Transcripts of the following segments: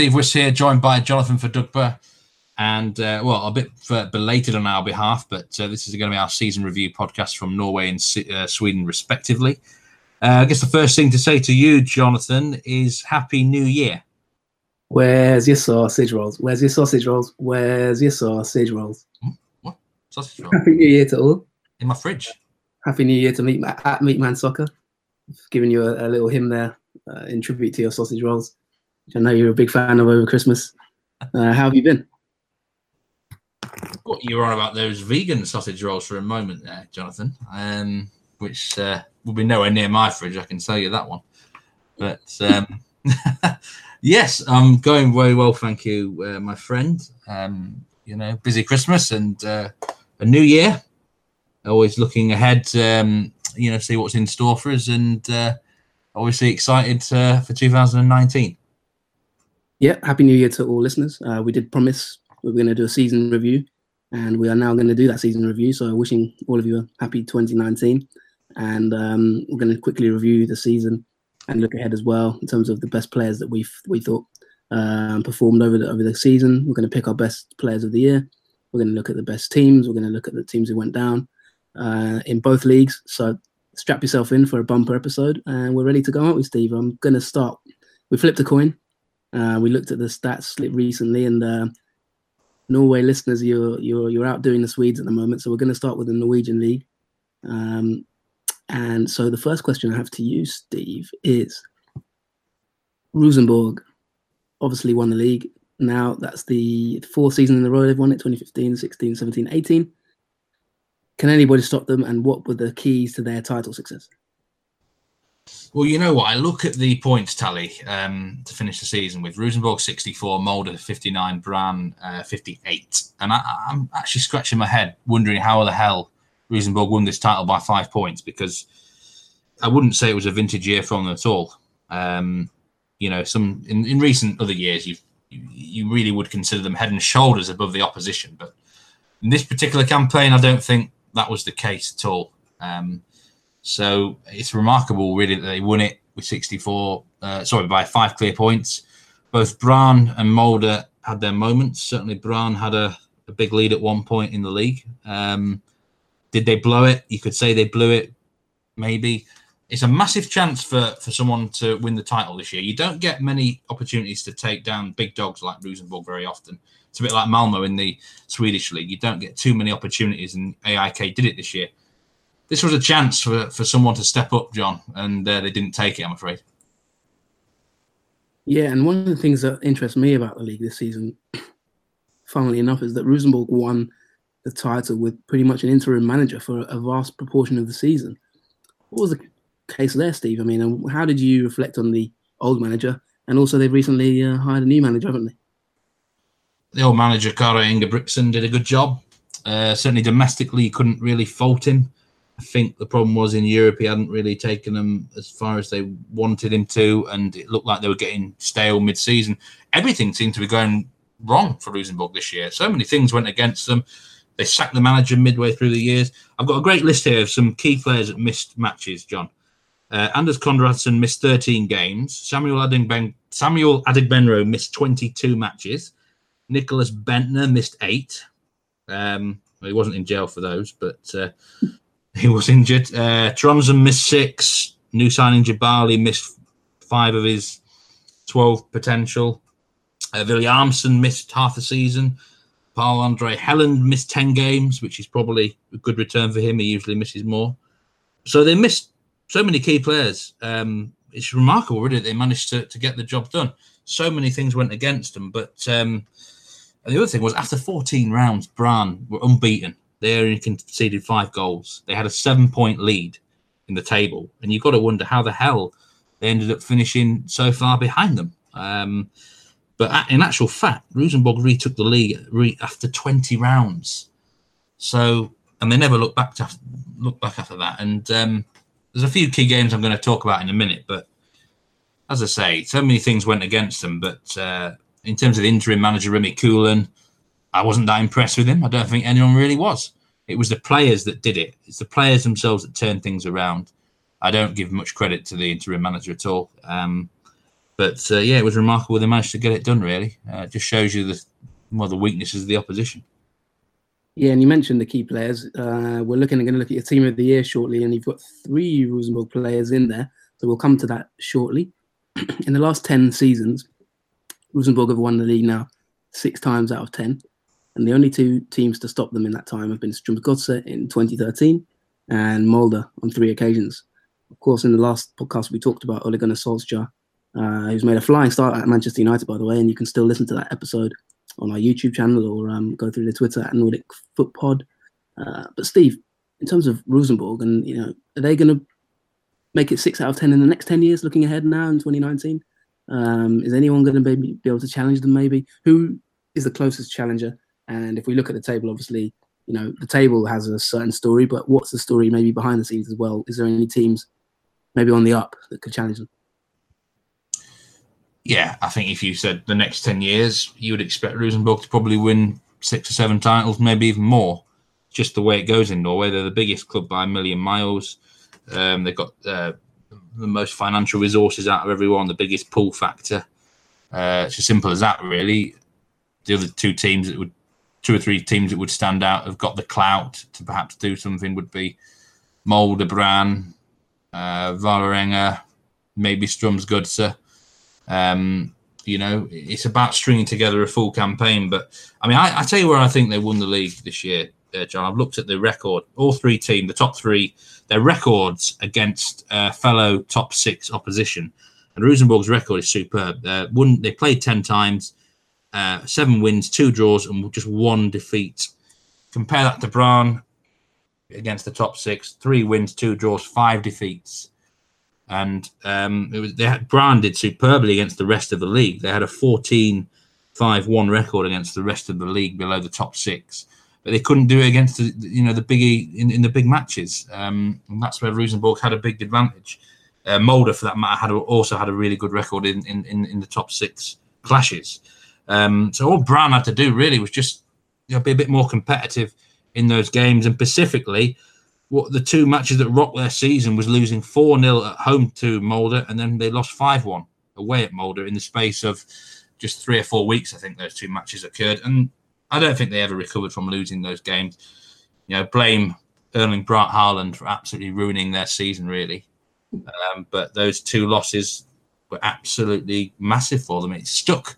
Hi everyone, it's Steve Wiss here, joined by Jonathan Verdugba, and uh, well, a bit belated on our behalf, but uh, this is going to be our season review podcast from Norway and uh, Sweden, respectively. Uh, I guess the first thing to say to you, Jonathan, is Happy New Year. Where's your sausage rolls? Where's your sausage rolls? Where's your sausage rolls? Hmm? What sausage rolls? Happy New Year to all. In my fridge. Happy New Year to meet at Meatman Soccer. Giving you a, a little hymn there uh, in tribute to your sausage rolls. I know you're a big fan of over Christmas. Uh, how have you been? What you were on about those vegan sausage rolls for a moment there, Jonathan, um, which uh, will be nowhere near my fridge. I can tell you that one. But um, yes, I'm going very well, thank you, uh, my friend. Um, you know, busy Christmas and uh, a new year. Always looking ahead, um, you know, see what's in store for us, and uh, obviously excited uh, for 2019. Yeah, happy New Year to all listeners. Uh, we did promise we were going to do a season review, and we are now going to do that season review. So, wishing all of you a happy 2019, and um, we're going to quickly review the season and look ahead as well in terms of the best players that we we thought um, performed over the over the season. We're going to pick our best players of the year. We're going to look at the best teams. We're going to look at the teams who went down uh, in both leagues. So strap yourself in for a bumper episode, and we're ready to go, aren't we, Steve? I'm going to start. We flipped a coin. Uh, we looked at the stats recently, and uh, Norway listeners, you're you're you're outdoing the Swedes at the moment. So we're going to start with the Norwegian league. Um, and so the first question I have to you, Steve, is Rosenborg obviously won the league. Now that's the fourth season in a row they've won it 2015, 16, 17, 18. Can anybody stop them? And what were the keys to their title success? Well, you know what? I look at the points tally um, to finish the season with Rosenborg 64, Molde 59, Brann uh, 58. And I, am actually scratching my head wondering how the hell Rosenborg won this title by five points because I wouldn't say it was a vintage year from them at all. Um, you know, some in, in recent other years, you you really would consider them head and shoulders above the opposition. But in this particular campaign, I don't think that was the case at all. Um, so it's remarkable, really, that they won it with 64, uh, sorry, by five clear points. Both Brann and Molde had their moments. Certainly, Brann had a, a big lead at one point in the league. Um, did they blow it? You could say they blew it, maybe. It's a massive chance for, for someone to win the title this year. You don't get many opportunities to take down big dogs like Rosenborg very often. It's a bit like Malmo in the Swedish league. You don't get too many opportunities, and AIK did it this year this was a chance for, for someone to step up, John, and uh, they didn't take it, I'm afraid. Yeah, and one of the things that interests me about the league this season, funnily enough, is that Rosenborg won the title with pretty much an interim manager for a vast proportion of the season. What was the case there, Steve? I mean, how did you reflect on the old manager? And also, they've recently uh, hired a new manager, haven't they? The old manager, Kåre Ingebrigtsen, did a good job. Uh, certainly domestically, you couldn't really fault him. I think the problem was in Europe he hadn't really taken them as far as they wanted him to, and it looked like they were getting stale mid-season. Everything seemed to be going wrong for Rosenborg this year. So many things went against them. They sacked the manager midway through the years. I've got a great list here of some key players that missed matches. John uh, Anders Konradsen missed 13 games. Samuel Adegben- Samuel missed 22 matches. Nicklas Bendtner missed eight. Um, well, he wasn't in jail for those, but uh, he was injured. Uh, missed six. New signing Jebali missed five of his 12 potential. Uh, Williamson missed half the season. Pål André Helland missed 10 games, which is probably a good return for him. He usually misses more. So they missed so many key players. Um, it's remarkable, really, they managed to, to get the job done. So many things went against them. But um, the other thing was after 14 rounds, Brann were unbeaten. They only conceded five goals. They had a seven point lead in the table. And you've got to wonder how the hell they ended up finishing so far behind them. Um, but in actual fact, Rosenborg retook the league after 20 rounds. So, and they never looked back to look back after that. And um, there's a few key games I'm going to talk about in a minute. But as I say, so many things went against them. But uh, in terms of the interim manager, Rini Coolen, I wasn't that impressed with him. I don't think anyone really was. It was the players that did it. It's the players themselves that turned things around. I don't give much credit to the interim manager at all. Um, But uh, yeah, it was remarkable they managed to get it done. Really, uh, it just shows you the well the weaknesses of the opposition. Yeah, and you mentioned the key players. Uh, we're looking going to look at your team of the year shortly, and you've got three Rosenborg players in there. So we'll come to that shortly. in the last ten seasons, Rosenborg have won the league now six times out of ten, and the only two teams to stop them in that time have been Strømsgodset in 2013 and Molde on three occasions. Of course, in the last podcast we talked about Ole Gunnar Solskjaer uh, who's made a flying start at Manchester United, by the way. And you can still listen to that episode on our YouTube channel or um, go through the Twitter at Nordic Foot Pod. Uh, but Steve, in terms of Rosenborg, and you know, are they going to make it six out of ten in the next ten years? Looking ahead now in 2019, um, is anyone going to be able to challenge them? Maybe who is the closest challenger? And if we look at the table, obviously, you know, the table has a certain story, but what's the story maybe behind the scenes as well? Is there any teams maybe on the up that could challenge them? yeah, I think if you said the next 10 years, you would expect Rosenborg to probably win six or seven titles, maybe even more. Just the way it goes in Norway. They're the biggest club by a million miles. Um, they've got uh, the most financial resources out of everyone, the biggest pull factor. Uh, it's as simple as that, really. The other two teams that would, two or three teams that would stand out, have got the clout to perhaps do something, would be Molde, Brann, uh, Vålerenga, maybe Strømsgodset. Um, you know, it's about stringing together a full campaign. But I mean, I, I tell you where I think they won the league this year, uh, John. I've looked at the record. All three teams, the top three, their records against uh, fellow top six opposition. And Rosenborg's record is superb. Uh, one, they played ten times, uh, seven wins, two draws, and just one defeat. Compare that to Brann against the top six: three wins, two draws, five defeats and um, it was they had branded superbly against the rest of the league. They had a 14-5-1 record against the rest of the league below the top six, but they couldn't do it against the you know the biggie in, in the big matches. Um, and that's where Rosenborg had a big advantage. Uh, Molde, for that matter, had also had a really good record in, in, in the top six clashes. Um, so all Brann had to do really was just you know, be a bit more competitive in those games, and specifically what the two matches that rocked their season was losing 4 0 at home to Molde, and then they lost 5 1 away at Molde in the space of just three or four weeks. I think those two matches occurred. And I don't think they ever recovered from losing those games. You know, blame Erling Braut Haaland for absolutely ruining their season, really. Um, but those two losses were absolutely massive for them. It stuck,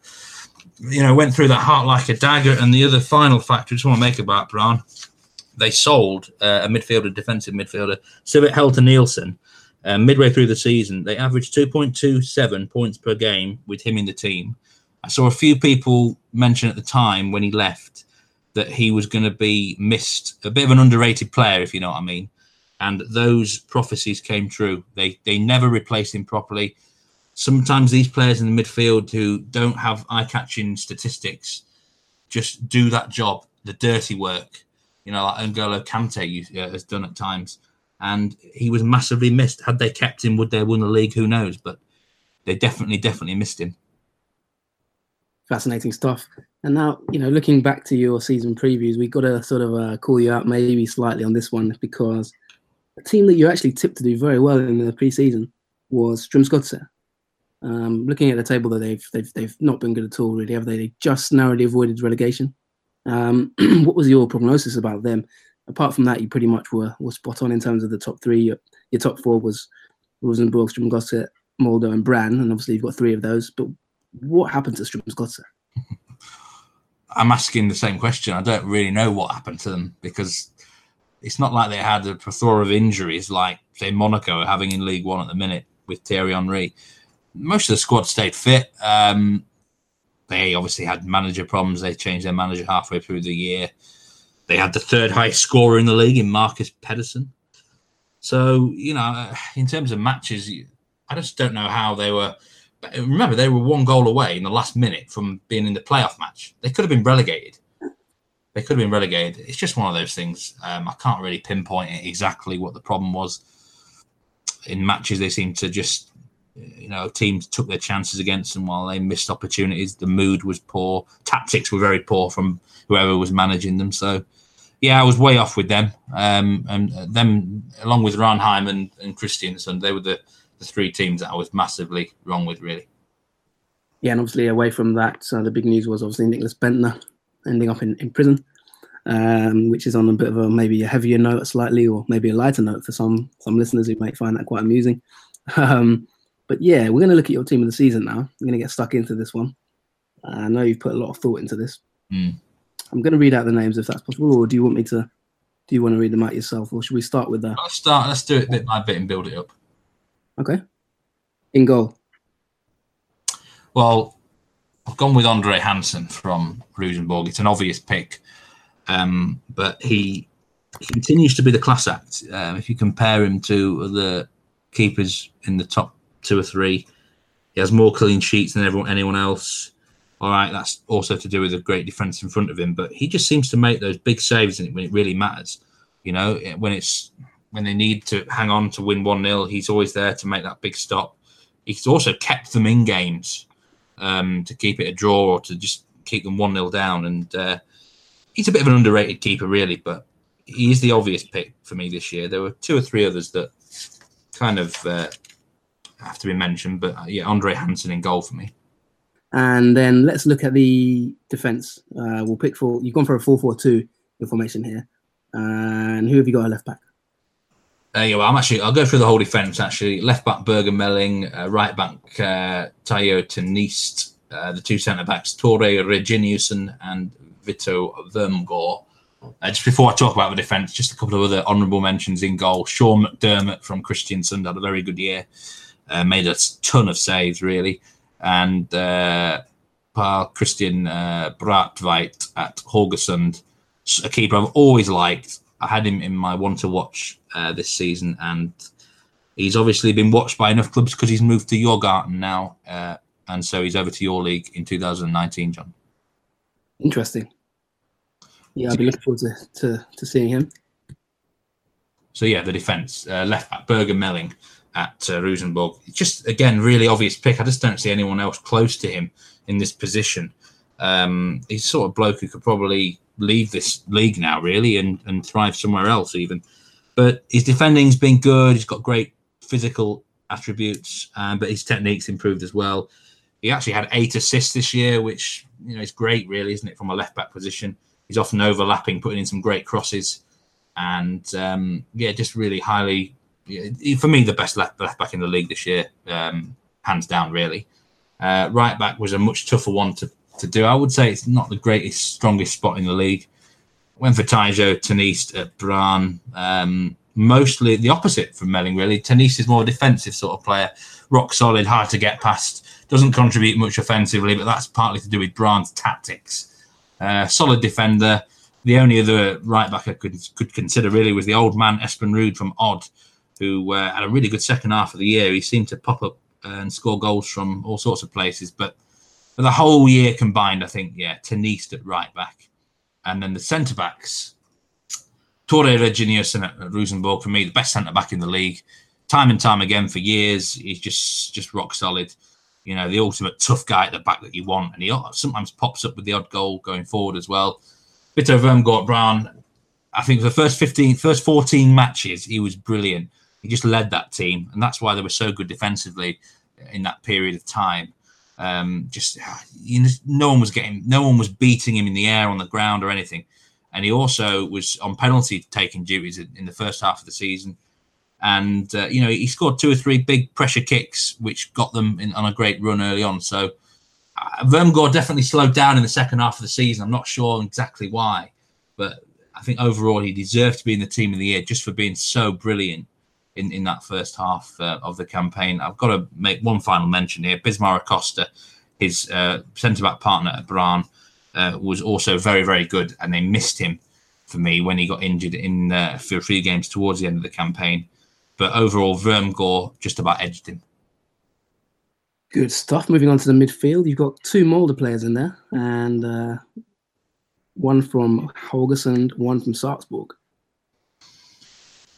you know, went through that heart like a dagger. And the other final factor I just want to make about Brann they sold uh, a midfielder, defensive midfielder, Sivert Heltne Nilsen, uh, midway through the season. They averaged 2.27 points per game with him in the team. I saw a few people mention at the time when he left that he was going to be missed, a bit of an underrated player, if you know what I mean. And those prophecies came true. They they never replaced him properly. Sometimes these players in the midfield who don't have eye-catching statistics just do that job, the dirty work, you know, like N'Golo Kante uh, has done at times. And he was massively missed. Had they kept him, would they won the league? Who knows? But they definitely, definitely missed him. Fascinating stuff. And now, you know, looking back to your season previews, we've got to sort of uh, call you out maybe slightly on this one because a team that you actually tipped to do very well in the preseason was Strømsgodset. Um, looking at the table, though, they've, they've they've not been good at all, really, have they? They just narrowly avoided relegation. Um, what was your prognosis about them? Apart from that, you pretty much were, were spot on in terms of the top three. Your, your top four was Rosenborg, Strømsgodset, Molde, and Brann, and obviously you've got three of those. But what happened to Strømsgodset? I'm asking the same question. I don't really know what happened to them because it's not like they had a plethora of injuries like, say, Monaco are having in League One at the minute with Thierry Henry. Most of the squad stayed fit. Um, they obviously had manager problems. They changed their manager halfway through the year. They had the third highest scorer in the league in Marcus Pedersen. So, you know, in terms of matches, I just don't know how they were. Remember, they were one goal away in the last minute from being in the playoff match. They could have been relegated. They could have been relegated. It's just one of those things. Um, I can't really pinpoint exactly what the problem was. In matches, they seem to just you know, teams took their chances against them while they missed opportunities. The mood was poor. Tactics were very poor from whoever was managing them. So, yeah, I was way off with them. Um, and them, along with Ranheim and, and Kristiansund, they were the, the three teams that I was massively wrong with, really. yeah, and obviously away from that, uh, the big news was obviously Nicklas Bendtner ending up in, in prison, um, which is on a bit of a maybe a heavier note, slightly, or maybe a lighter note for some some listeners who might find that quite amusing. Um, but yeah, we're going to look at your team of the season now. We're going to get stuck into this one. I know you've put a lot of thought into this. Mm. I'm going to read out the names if that's possible, or do you want me to? Do you want to read them out yourself, or should we start with that? Let's start. Let's do it bit by bit and build it up. Okay. In goal. Well, I've gone with Andre Hansen from Rosenborg. It's an obvious pick, um, but he continues to be the class act. Um, if you compare him to the keepers in the top two or three, he has more clean sheets than everyone, anyone else. All right, that's also to do with a great defense in front of him, but he just seems to make those big saves when it really matters. You know, when it's when they need to hang on to win one 0 he's always there to make that big stop. He's also kept them in games um, to keep it a draw or to just keep them 1 0 down. And uh, he's a bit of an underrated keeper, really, but he is the obvious pick for me this year. There were two or three others that kind of uh, have to be mentioned, but uh, yeah, Andre Hansen in goal for me. And then let's look at the defense. Uh, we'll pick for you've gone for a 4 4 2 formation here. And who have you got a left back? Uh, yeah, well, I'm actually. I'll go through the whole defence. Actually, left back Birger Meling, uh, right back uh, Taijo Teniste, uh, the two centre backs Tore Reginiussen and Vito Wormgoor. Uh, just before I talk about the defence, just a couple of other honourable mentions in goal. Sean McDermott from Kristiansund had a very good year, uh, made a ton of saves really, and uh, Paul Christian uh, Bråtveit at Haugesund, a keeper I've always liked. I had him in my one to watch uh, this season, and he's obviously been watched by enough clubs because he's moved to Djurgården now, uh, and so he's over to your league in 2019, John. Interesting. Yeah, I'll be looking forward to, to, to seeing him. So yeah, the defence uh, left back Birger Meling at uh, Rosenborg. Just again, really obvious pick. I just don't see anyone else close to him in this position. Um, he's sort of bloke who could probably leave this league now, really, and, and thrive somewhere else, even. But his defending's been good. He's got great physical attributes, um, but his technique's improved as well. He actually had eight assists this year, which you know is great, really, isn't it? From a left back position, he's often overlapping, putting in some great crosses, and um, yeah, just really highly. For me, the best left, left back in the league this year, um, hands down, really. Uh, right back was a much tougher one to, to do. I would say it's not the greatest, strongest spot in the league went for Taijo Teniste at Brann. Um, mostly the opposite from Meling, really. Teniste is more defensive sort of player, rock solid, hard to get past, doesn't contribute much offensively, but that's partly to do with Brann's tactics. Uh, solid defender. The only other right back I could could consider really was the old man Espen Ruud from Odd, who uh, had a really good second half of the year. He seemed to pop up and score goals from all sorts of places, but for the whole year combined, I think yeah, Teniste at right back and then the centre backs, Tore Reginiussen at Rosenborg, for me, the best centre back in the league. Time and time again for years, he's just just rock solid. You know, the ultimate tough guy at the back that you want. And he sometimes pops up with the odd goal going forward as well. Vito Wormgoor Brown, I think for the first 15, first 14 matches, he was brilliant. He just led that team. And that's why they were so good defensively in that period of time. Um, just you know, no one was getting, no one was beating him in the air on the ground or anything. And he also was on penalty taking duties in the first half of the season. And uh, you know he scored two or three big pressure kicks, which got them in, on a great run early on. So uh, Wormgoor definitely slowed down in the second half of the season. I'm not sure exactly why, but I think overall he deserved to be in the team of the year just for being so brilliant in, in that first half uh, of the campaign. I've got to make one final mention here. Bismar Acosta, his uh, centre back partner at Brann, uh, was also very, very good, and they missed him for me when he got injured in uh, for few games towards the end of the campaign. But overall, Wormgoor just about edged him. Good stuff. Moving on to the midfield, you've got two Molde players in there, and uh, one from Haugesund, one from Sarpsborg.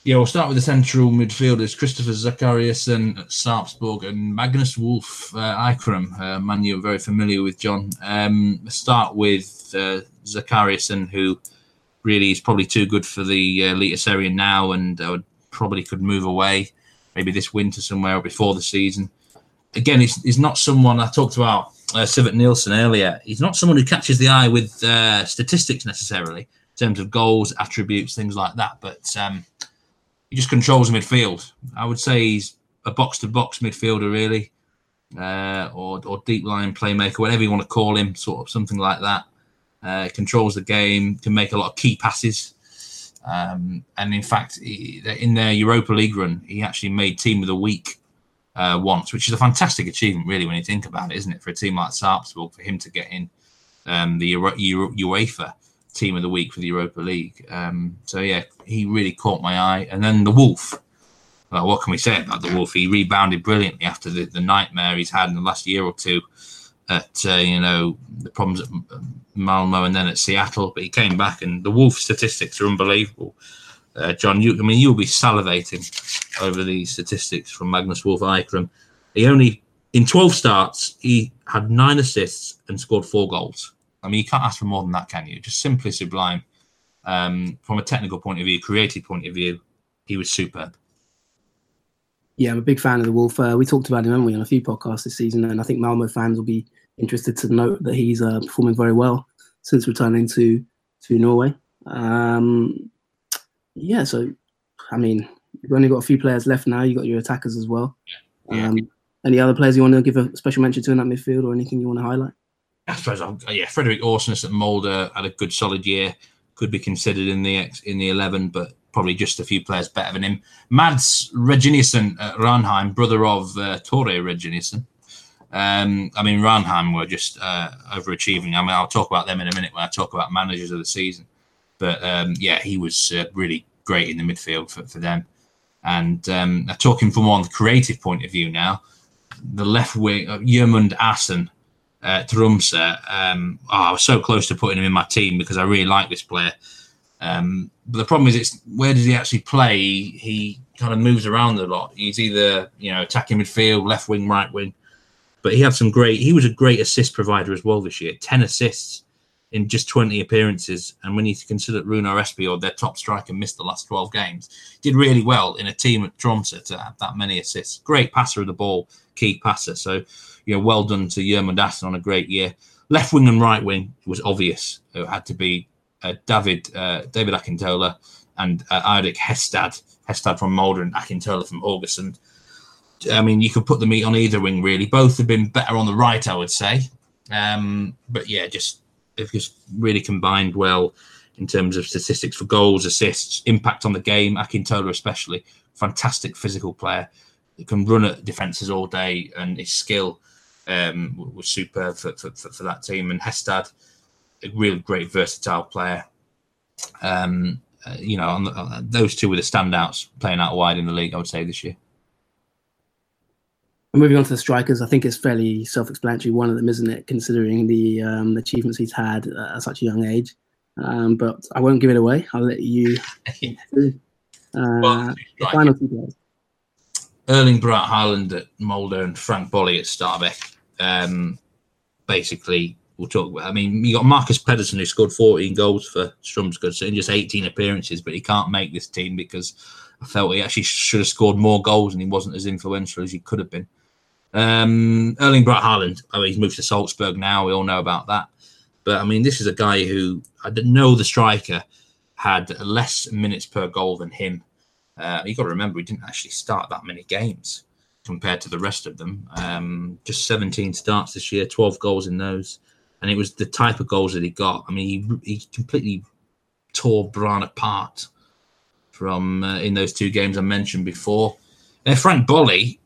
Yeah, we'll start with the central midfielders Kristoffer Zachariassen at Sarpsborg and Magnus Wolf uh, Eikrem, uh, man you're very familiar with, John. Um, start with uh, who really is probably too good for the uh, Eliteserien now and uh, probably could move away maybe this winter somewhere or before the season. Again, he's, it's not someone I talked about uh, Sivert Nilsen earlier, he's not someone who catches the eye with uh, statistics necessarily in terms of goals, attributes, things like that. But um, he just controls the midfield. I would say he's a box to box midfielder, really, uh, or, or deep line playmaker, whatever you want to call him, sort of something like that. Uh, controls the game, can make a lot of key passes. Um, and in fact, he, in their Europa League run, he actually made team of the week uh, once, which is a fantastic achievement, really, when you think about it, isn't it? For a team like Sarpsborg, for him to get in um, the Euro- Euro- UEFA team of the week for the Europa League. Um, so, yeah, he really caught my eye. And then the Wolf. Well, what can we say about the Wolf? He rebounded brilliantly after the, the nightmare he's had in the last year or two at, uh, you know, the problems at Malmo and then at Seattle. But he came back, and the Wolf statistics are unbelievable. Uh, John, you, I mean, you'll be salivating over these statistics from Magnus Wolf Eikrem. He only, in 12 starts, he had nine assists and scored four goals. I mean, you can't ask for more than that, can you? Just simply sublime. Um, from a technical point of view, creative point of view, he was superb. Yeah, I'm a big fan of the Wolf. Uh, we talked about him, haven't we, on a few podcasts this season, and I think Malmo fans will be interested to note that he's uh, performing very well since returning to to Norway. Um, yeah, so I mean, you've only got a few players left now. You've got your attackers as well. Yeah. Um, any other players you want to give a special mention to in that midfield, or anything you want to highlight? I suppose, I'm, yeah, Fredrik Aursnes at Molde had a good solid year. Could be considered in the in the eleven, but probably just a few players better than him. Mads Reginiussen at Ranheim, brother of uh, Tore Reginiussen. Um, I mean, Ranheim were just uh, overachieving. I mean, I'll talk about them in a minute when I talk about managers of the season. But um, yeah, he was uh, really great in the midfield for, for them. And um, I'm talking from one creative point of view now, the left wing, uh, Gjermund Åsen at Tromsø, um, oh, I was so close to putting him in my team because I really like this player. Um, but the problem is, it's where does he actually play? He, kind of moves around a lot. He's either you know attacking midfield, left wing, right wing. But he had some great. He was a great assist provider as well this year. Ten assists in just 20 appearances. And when you consider that Runar Espejord, their top striker, missed the last 12 games, did really well in a team at Tromsø to have that many assists. Great passer of the ball, key passer. So, you know, well done to Gjermund Åsen on a great year. Left wing and right wing was obvious. It had to be uh, David uh, David Akintola and uh, Eirik Hestad, Hestad from Molde and Akintola from August. I mean, you could put the meat on either wing, really. Both have been better on the right, I would say. Um, but yeah, just they've just really combined well in terms of statistics for goals, assists, impact on the game. Akintola, especially, fantastic physical player. He can run at defences all day, and his skill um, was superb for, for, for, that team. And Hestad, a really great versatile player. Um, uh, you know, on the, on those two were the standouts playing out wide in the league, I would say, this year. Moving on to the strikers, I think it's fairly self-explanatory. One of them, isn't it, considering the um, achievements he's had at such a young age. Um, but I won't give it away. I'll let you. Uh, well, final two players. Erling Braut Haaland at Molde and Franck Boli at Stabæk. Um, basically, we'll talk about. I mean, you got Marcus Pedersen who scored 14 goals for Strømsgodset in just 18 appearances, but he can't make this team because I felt he actually should have scored more goals and he wasn't as influential as he could have been. Um, Erling Braut Haaland, I mean, he's moved to Salzburg now. We all know about that. But I mean, this is a guy who I didn't know the striker had less minutes per goal than him. Uh, you got to remember, he didn't actually start that many games compared to the rest of them. Um, just 17 starts this year, 12 goals in those. And it was the type of goals that he got. I mean, he, he completely tore Brann apart from uh, in those two games I mentioned before. Uh, Franck Boli,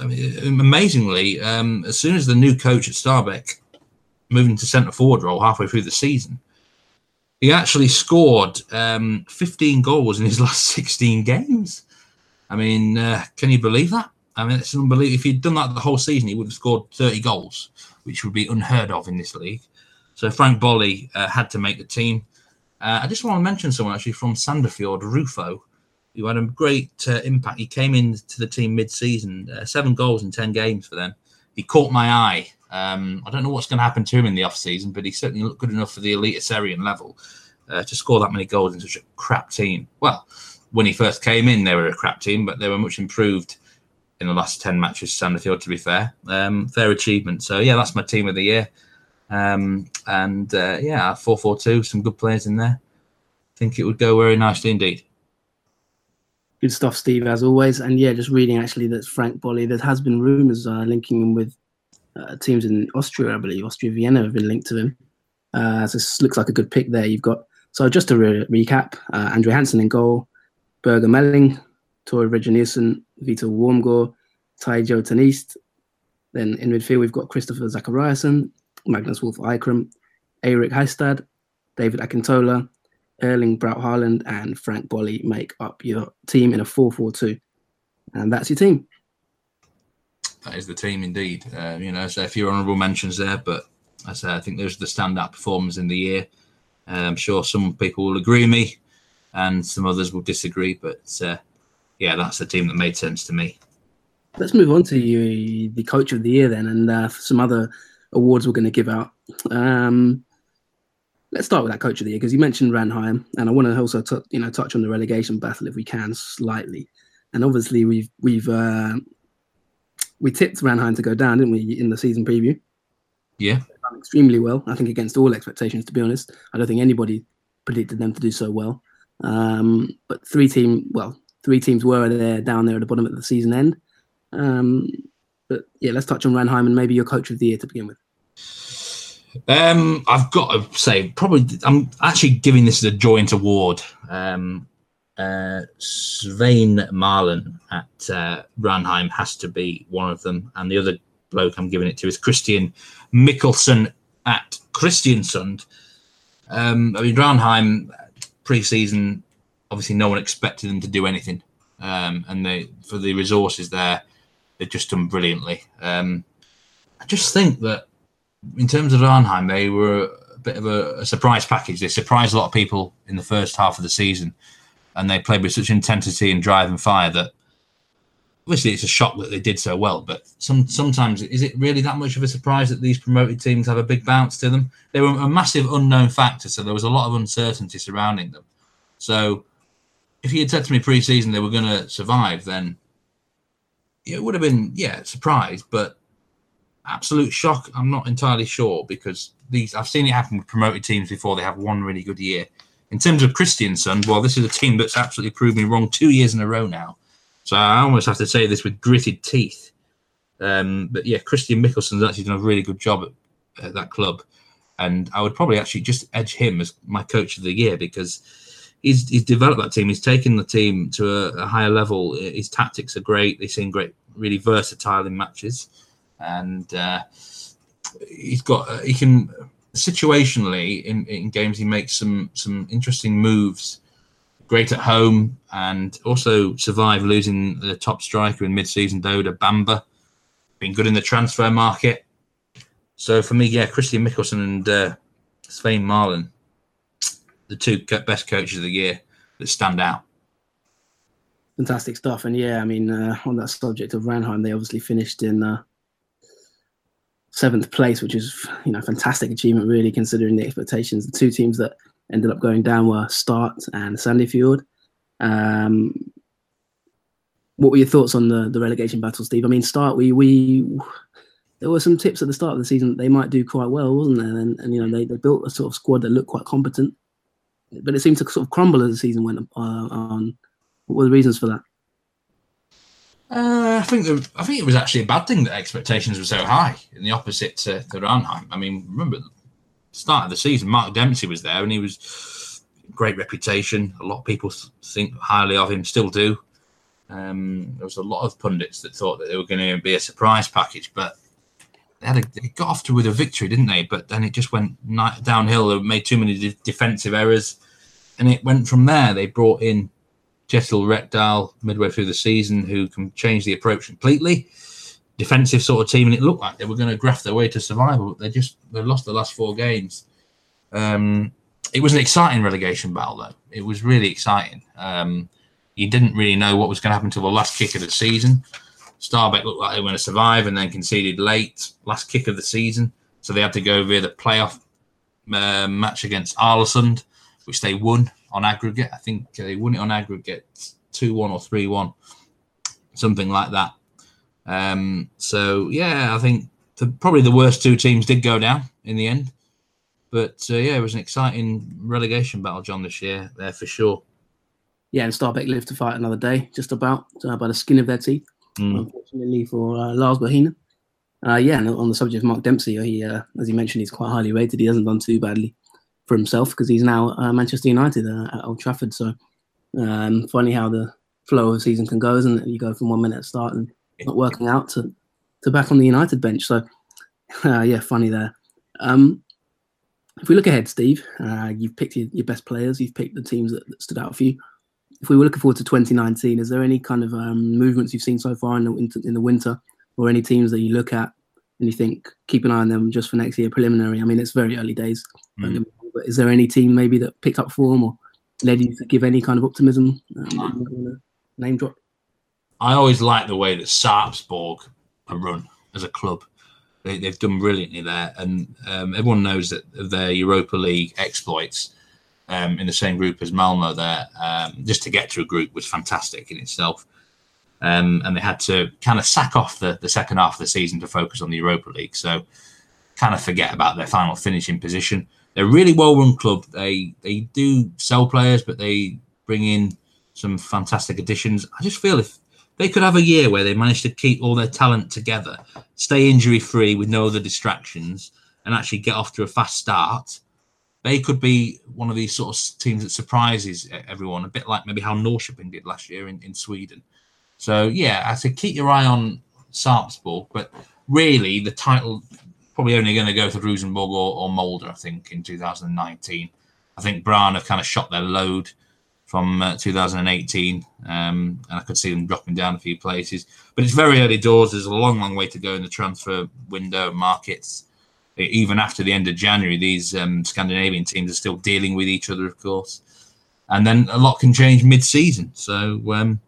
I mean, amazingly, um, as soon as the new coach at Stabæk moved into centre forward role halfway through the season, he actually scored um, 15 goals in his last 16 games. I mean, uh, can you believe that? I mean, it's unbelievable. If he'd done that the whole season, he would have scored 30 goals, which would be unheard of in this league. So Franck Boli uh, had to make the team. Uh, I just want to mention someone actually from Sandefjord, Rufo, who had a great uh, impact. He came into the team mid-season, uh, seven goals in ten games for them. He caught my eye. Um, I don't know what's going to happen to him in the off-season, but he certainly looked good enough for the Eliteserien level uh, to score that many goals in such a crap team. Well, when he first came in, they were a crap team, but they were much improved in the last 10 matches, Sandefjord, to be fair. Um, fair achievement. So, yeah, that's my team of the year. Um, and uh, yeah, 4 4 2, some good players in there. I think it would go very nicely indeed. Good stuff, Steve, as always. And yeah, just reading actually that Franck Boli, there has been rumours uh, linking him with uh, teams in Austria, I believe. Austria Vienna have been linked to him. Uh, so this looks like a good pick there. You've got, so just to re- recap, uh, Andre Hansen in goal, Birger Melling, Meling, Tore Reginiussen, Vito Wormgoor, Taijo Teniste. Then in midfield, we've got Kristoffer Zachariassen, Magnus Wolf Eikrem, Eirik Hestad, David Akintola, Erling Braut Haaland, and Franck Boli make up your team in a 4 4 2. And that's your team. That is the team indeed. Uh, you know, so a few honourable mentions there, but I say I think those are the standout performers in the year. Uh, I'm sure some people will agree with me, and some others will disagree. But uh, yeah, that's the team that made sense to me. Let's move on to you, the coach of the year then, and uh, some other awards we're going to give out. Um, let's start with that coach of the year because you mentioned Ranheim, and I want to also t- you know touch on the relegation battle if we can slightly. And obviously we've we've uh, we tipped Ranheim to go down, didn't we, in the season preview? Yeah, done extremely well. I think against all expectations, to be honest. I don't think anybody predicted them to do so well. Um, but three team, well, three teams were there down there at the bottom at the season end. Um, but yeah, let's touch on Ranheim and maybe your coach of the year to begin with. Um, I've got to say, probably, I'm actually giving this as a joint award. Um, uh, Svein Maalen at uh, Ranheim has to be one of them, and the other bloke I'm giving it to is Christian Michelsen at Kristiansund. Um, I mean, Ranheim pre-season, obviously, no one expected them to do anything, um, and they for the resources there, they've just done brilliantly. Um, I just think that in terms of Ranheim, they were a bit of a, a, surprise package. They surprised a lot of people in the first half of the season, and they played with such intensity and drive and fire that obviously it's a shock that they did so well. But some sometimes is it really that much of a surprise that these promoted teams have a big bounce to them? They were a massive unknown factor, so there was a lot of uncertainty surrounding them. So if you had said to me pre-season they were going to survive, then it would have been yeah surprise, but absolute shock. I'm not entirely sure because these I've seen it happen with promoted teams before. They have one really good year. In terms of Kristiansund, well, this is a team that's absolutely proved me wrong two years in a row now. So I almost have to say this with gritted teeth. Um, but yeah, Christian Michelsen's actually done a really good job at, at, that club, and I would probably actually just edge him as my coach of the year because he's he's developed that team. He's taken the team to a, a higher level. His tactics are great. They seem great, really versatile in matches and uh, he's got uh, he can situationally in, in games he makes some some interesting moves great at home and also survive losing the top striker in mid-season Daouda Bamba been good in the transfer market so for me yeah Christian Michelsen and uh, Svein Maalen the two best coaches of the year that stand out fantastic stuff and yeah I mean uh, on that subject of Ranheim they obviously finished in uh, seventh place, which is you know fantastic achievement really considering the expectations. The two teams that ended up going down were Start and Sandefjord. Um, what were your thoughts on the the relegation battle, Steve? I mean, Start we we there were some tips at the start of the season that they might do quite well, wasn't there? And, and you know they, they built a sort of squad that looked quite competent, but it seemed to sort of crumble as the season went uh, on. What were the reasons for that? Uh, I think the, I think it was actually a bad thing that expectations were so high, in the opposite to, to Ranheim. I mean, remember the start of the season, Mark Dempsey was there, and he was great reputation. A lot of people think highly of him, still do. Um, there was a lot of pundits that thought that they were going to be a surprise package, but they had a, they got off to with a victory, didn't they? But then it just went downhill. They made too many de- defensive errors, and it went from there. They brought in Kjetil Rekdal midway through the season who can change the approach completely. Defensive sort of team, and it looked like they were going to graft their way to survival, but they just they lost the last four games. Um, it was an exciting relegation battle, though. It was really exciting. Um, you didn't really know what was going to happen until the last kick of the season. Stabæk looked like they were going to survive and then conceded late, last kick of the season. So they had to go via the playoff uh, match against Ålesund, which they won on aggregate. I think they won it on aggregate 2 1 or 3 1, something like that. Um, so yeah, I think the, probably the worst two teams did go down in the end. But uh, yeah, it was an exciting relegation battle, John, this year there for sure. Yeah, and Stabæk lived to fight another day, just about uh, by the skin of their teeth. Mm. Unfortunately for uh, Lars Bohinen. Uh, yeah, and on the subject of Mark Dempsey, he, uh, as you mentioned, he's quite highly rated. He hasn't done too badly for himself because he's now uh, Manchester United uh, at Old Trafford. So um, funny how the flow of a season can go, isn't it? You go from one minute start and not working out to, to back on the United bench. So uh, yeah, funny there. Um, if we look ahead, Steve, you've picked your, your, best players. You've picked the teams that, that, stood out for you. If we were looking forward to 2019, is there any kind of um, movements you've seen so far in the, in the winter, or any teams that you look at and you think keep an eye on them just for next year preliminary? I mean, it's very early days, mm. but is there any team maybe that picked up form or led you to give any kind of optimism? Um, name drop. I always like the way that Sarpsborg are run as a club. They, have done brilliantly there, and um, everyone knows that their Europa League exploits um, in the same group as Malmo there, um, just to get to a group was fantastic in itself. Um, and they had to kind of sack off the, the second half of the season to focus on the Europa League. So kind of forget about their final finishing position. They're a really well run club. They they do sell players, but they bring in some fantastic additions. I just feel if they could have a year where they manage to keep all their talent together, stay injury free with no other distractions, and actually get off to a fast start, they could be one of these sort of teams that surprises everyone, a bit like maybe how Norrköping did last year in, in Sweden. So yeah, I said keep your eye on Sarpsborg, but really the title probably only going to go to Rosenborg or, or Molde, I think, in 2019. I think Brann have kind of shot their load from uh, 2018, um, and I could see them dropping down a few places. But it's very early doors. There's a long, long way to go in the transfer window markets. Even after the end of January, these um, Scandinavian teams are still dealing with each other, of course. And then a lot can change mid-season. So, um,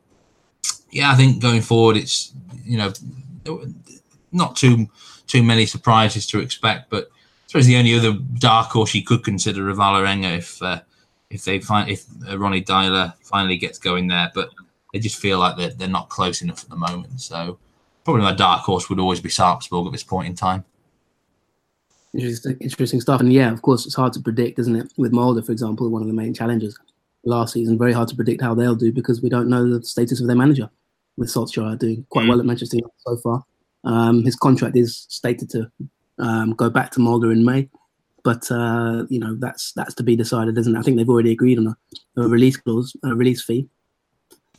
yeah, I think going forward, it's you know not too too many surprises to expect. But I suppose the only other dark horse you could consider a Vålerenga if uh, if they find if Ronnie Ronny Deila finally gets going there, but they just feel like they're, they're not close enough at the moment. So probably my dark horse would always be Sarpsborg at this point in time. Interesting, interesting stuff. And yeah, of course, it's hard to predict, isn't it? With Molde, for example, one of the main challenges last season, very hard to predict how they'll do because we don't know the status of their manager. With Solskjaer doing quite mm. well at Manchester United so far, um, his contract is stated to um, go back to Molde in May. But uh, you know that's that's to be decided, isn't it? I think they've already agreed on a, a release clause, a release fee,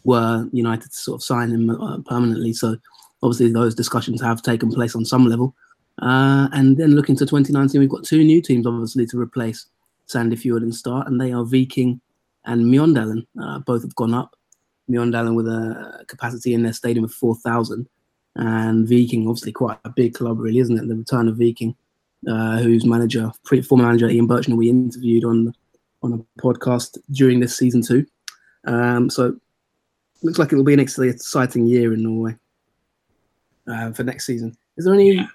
were United to sort of sign him uh, permanently. So obviously those discussions have taken place on some level. Uh, and then looking to 2019, we've got two new teams obviously to replace Sandefjord and Start, and they are Viking and Mjøndalen. Uh, both have gone up. Mjøndalen with a capacity in their stadium of 4,000, and Viking obviously quite a big club, really, isn't it? The return of Viking uh, whose manager, former manager Ian Burchnall, we interviewed on on a podcast during this season too. Um, so looks like it will be an exciting year in Norway uh, for next season. Is there any uh,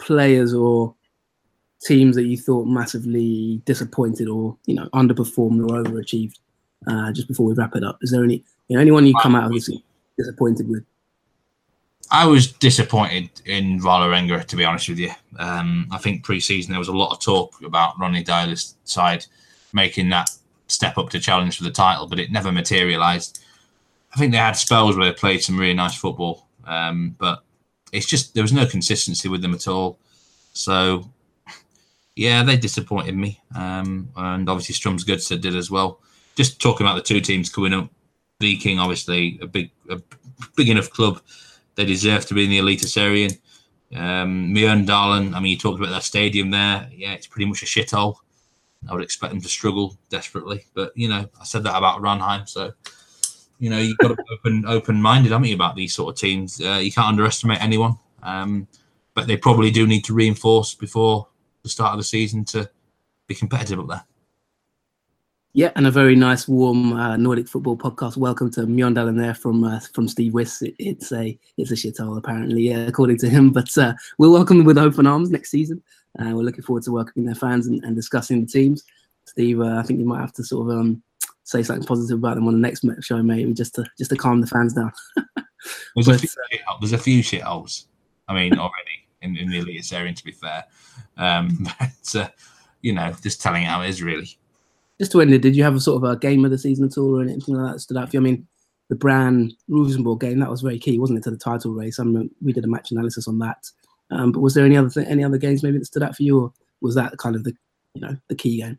players or teams that you thought massively disappointed or you know underperformed or overachieved? Uh, just before we wrap it up, is there any you know anyone you come out of this disappointed with? I was disappointed in Vålerenga, to be honest with you. Um, I think pre-season there was a lot of talk about Ronny Deila's side making that step up to challenge for the title, but it never materialised. I think they had spells where they played some really nice football, um, but it's just there was no consistency with them at all. So, yeah, they disappointed me, um, and obviously Strømsgodset did as well. Just talking about the two teams coming up, Viking obviously a big, a big enough club they deserve to be in the Eliteserien. Um, Mjøndalen, I mean, you talked about that stadium there. Yeah, it's pretty much a shithole. I would expect them to struggle desperately. But, you know, I said that about Ranheim. So, you know, you've got to be open, open-minded, haven't you, about these sort of teams. Uh, you can't underestimate anyone. Um, but they probably do need to reinforce before the start of the season to be competitive up there. Yeah, and a very nice, warm uh, Nordic football podcast. Welcome to Mjøndalen there from uh, from Steve Wiss. It, it's a it's a shithole apparently, yeah, according to him. But uh, we'll welcome them with open arms next season. Uh, we're looking forward to welcoming their fans and, and discussing the teams. Steve, uh, I think you might have to sort of um, say something positive about them on the next show, maybe just to just to calm the fans down. there's, but, a few shit, there's a few shit holes. I mean, already in, in the elite area, to be fair. Um, but uh, you know, just telling it how it is really. Just to end it, did you have a sort of a game of the season at all or anything like that stood out for you? I mean, the Brann Rosenborg game that was very key, wasn't it, to the title race? I mean, we did a match analysis on that. Um, but was there any other th- any other games maybe that stood out for you, or was that kind of the you know the key game?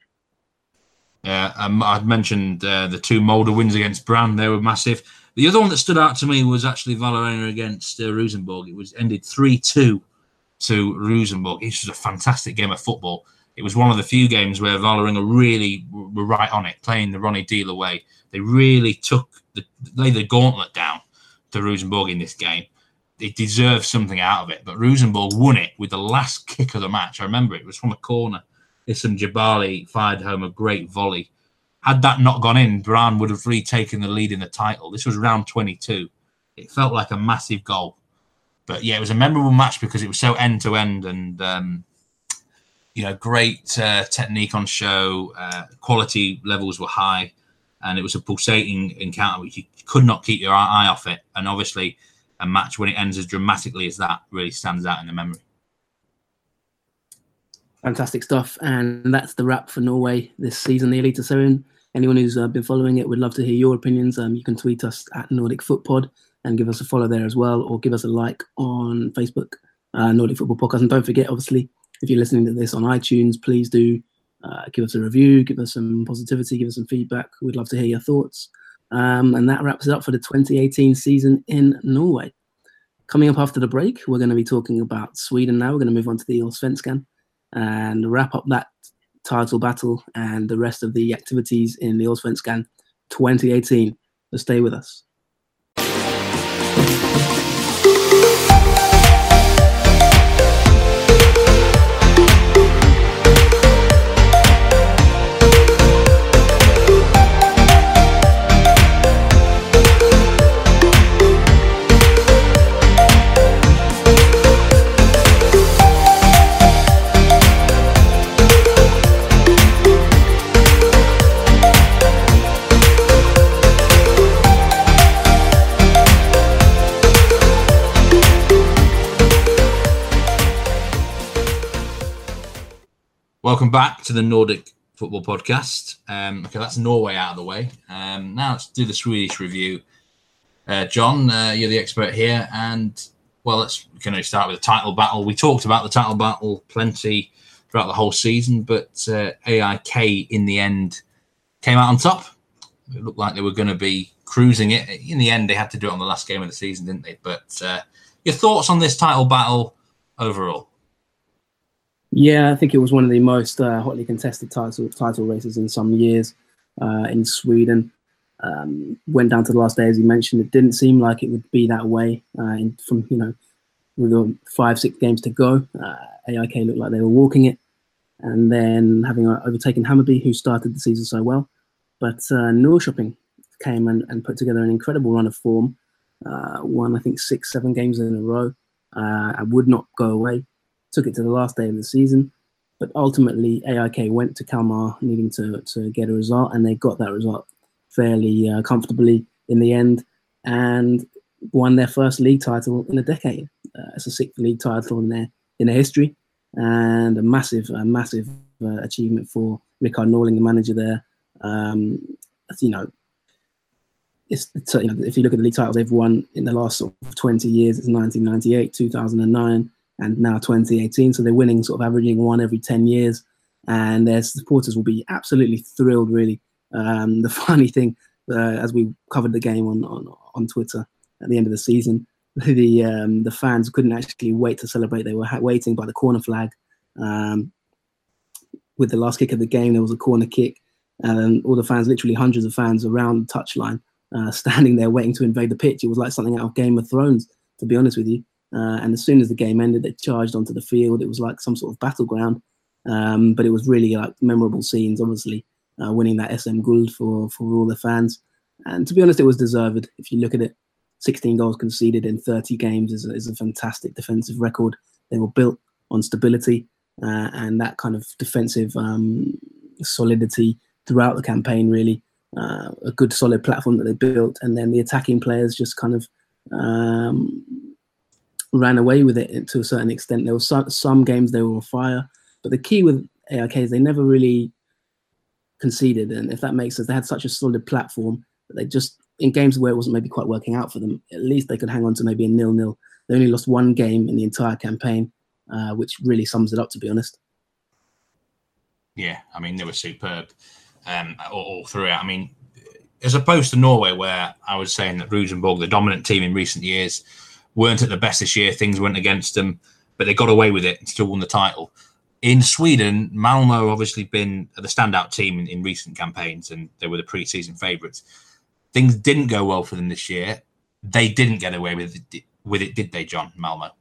Um, I'd mentioned uh, the two Molde wins against Brann; they were massive. The other one that stood out to me was actually Vålerenga against uh, Rosenborg. It was ended three two to Rosenborg. It was a fantastic game of football. It was one of the few games where Vålerenga really were right on it, playing the Ronny Deila way. They really took the laid the gauntlet down to Rosenborg in this game. They deserved something out of it, but Rosenborg won it with the last kick of the match. I remember it was from a corner. Issam Jebali fired home a great volley. Had that not gone in, Brann would have retaken the lead in the title. This was round 22. It felt like a massive goal. But yeah, it was a memorable match because it was so end to end and um, you know, great uh, technique on show. Uh, quality levels were high, and it was a pulsating encounter which you could not keep your eye off it. And obviously, a match when it ends as dramatically as that really stands out in the memory. Fantastic stuff, and that's the wrap for Norway this season, the Eliteserien. Anyone who's uh, been following it would love to hear your opinions. Um, you can tweet us at Nordic Footpod and give us a follow there as well, or give us a like on Facebook, uh, Nordic Football Podcast. And don't forget, obviously, if you're listening to this on iTunes, please do uh, give us a review, give us some positivity, give us some feedback. We'd love to hear your thoughts. Um, and that wraps it up for the 2018 season in Norway. Coming up after the break, we're going to be talking about Sweden now. We're going to move on to the Allsvenskan and wrap up that title battle and the rest of the activities in the Allsvenskan 2018. So stay with us. Welcome back to the Nordic Football Podcast. Um, okay, that's Norway out of the way. Um, now let's do the Swedish review. Uh, John, uh, you're the expert here, and well, let's can we start with the title battle. We talked about the title battle plenty throughout the whole season, but uh, AIK in the end came out on top. It looked like they were going to be cruising it. In the end, they had to do it on the last game of the season, didn't they? But uh, your thoughts on this title battle overall? Yeah, I think it was one of the most uh, hotly contested title title races in some years uh, in Sweden. Um, went down to the last day, as you mentioned. It didn't seem like it would be that way. Uh, in, from you know, with five six games to go, uh, AIK looked like they were walking it, and then having uh, overtaken Hammarby, who started the season so well. But uh, Norrköping came and, and put together an incredible run of form. Uh, won I think six seven games in a row. I would not go away took it to the last day of the season. But ultimately, AIK went to Kalmar needing to, to get a result, and they got that result fairly uh, comfortably in the end and won their first league title in a decade. Uh, it's a sixth league title in their in their history, and a massive, a massive uh, achievement for Rickard Norling, the manager there. Um, you know, it's, it's, you know, if you look at the league titles they've won in the last sort of 20 years, it's 1998, 2009, and now 2018. So they're winning, sort of averaging one every 10 years. And their supporters will be absolutely thrilled, really. Um, the funny thing, uh, as we covered the game on, on, on Twitter at the end of the season, the um, the fans couldn't actually wait to celebrate. They were ha- waiting by the corner flag. Um, with the last kick of the game, there was a corner kick, and all the fans, literally hundreds of fans around the touchline, uh, standing there waiting to invade the pitch. It was like something out of Game of Thrones, to be honest with you. Uh, and as soon as the game ended, they charged onto the field. It was like some sort of battleground, um, but it was really like memorable scenes. Obviously, uh, winning that SM Gold for for all the fans, and to be honest, it was deserved. If you look at it, 16 goals conceded in 30 games is, is a fantastic defensive record. They were built on stability uh, and that kind of defensive um, solidity throughout the campaign. Really, uh, a good solid platform that they built, and then the attacking players just kind of um, ran away with it to a certain extent. There were some, some games they were on fire, but the key with AIK is they never really conceded, and if that makes sense, they had such a solid platform that they just in games where it wasn't maybe quite working out for them, at least they could hang on to maybe a nil-nil. They only lost one game in the entire campaign, uh, which really sums it up, to be honest. Yeah, I mean they were superb um, all, all throughout. I mean, as opposed to Norway, where I was saying that Rosenborg, the dominant team in recent years, weren't at the best this year. Things went against them, but they got away with it and still won the title. In Sweden, Malmo obviously been the standout team in, in recent campaigns, and they were the pre-season favourites. Things didn't go well for them this year. They didn't get away with it, with it, did they, John Malmo?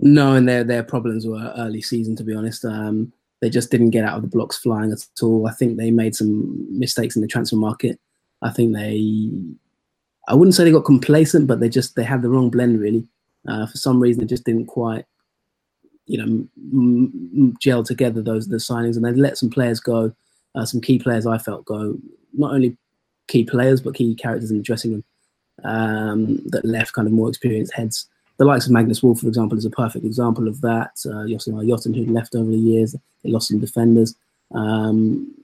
No, and their their problems were early season. To be honest, um, they just didn't get out of the blocks flying at all. I think they made some mistakes in the transfer market. I think they, I wouldn't say they got complacent, but they just they had the wrong blend really. Uh, for some reason, they just didn't quite you know m- m- gel together those the signings, and they let some players go, uh, some key players I felt go. Not only key players, but key characters in the dressing room um, that left kind of more experienced heads. The likes of Magnus Wolff, for example, is a perfect example of that. Uh, Yotun, who left over the years, they lost some defenders. Um,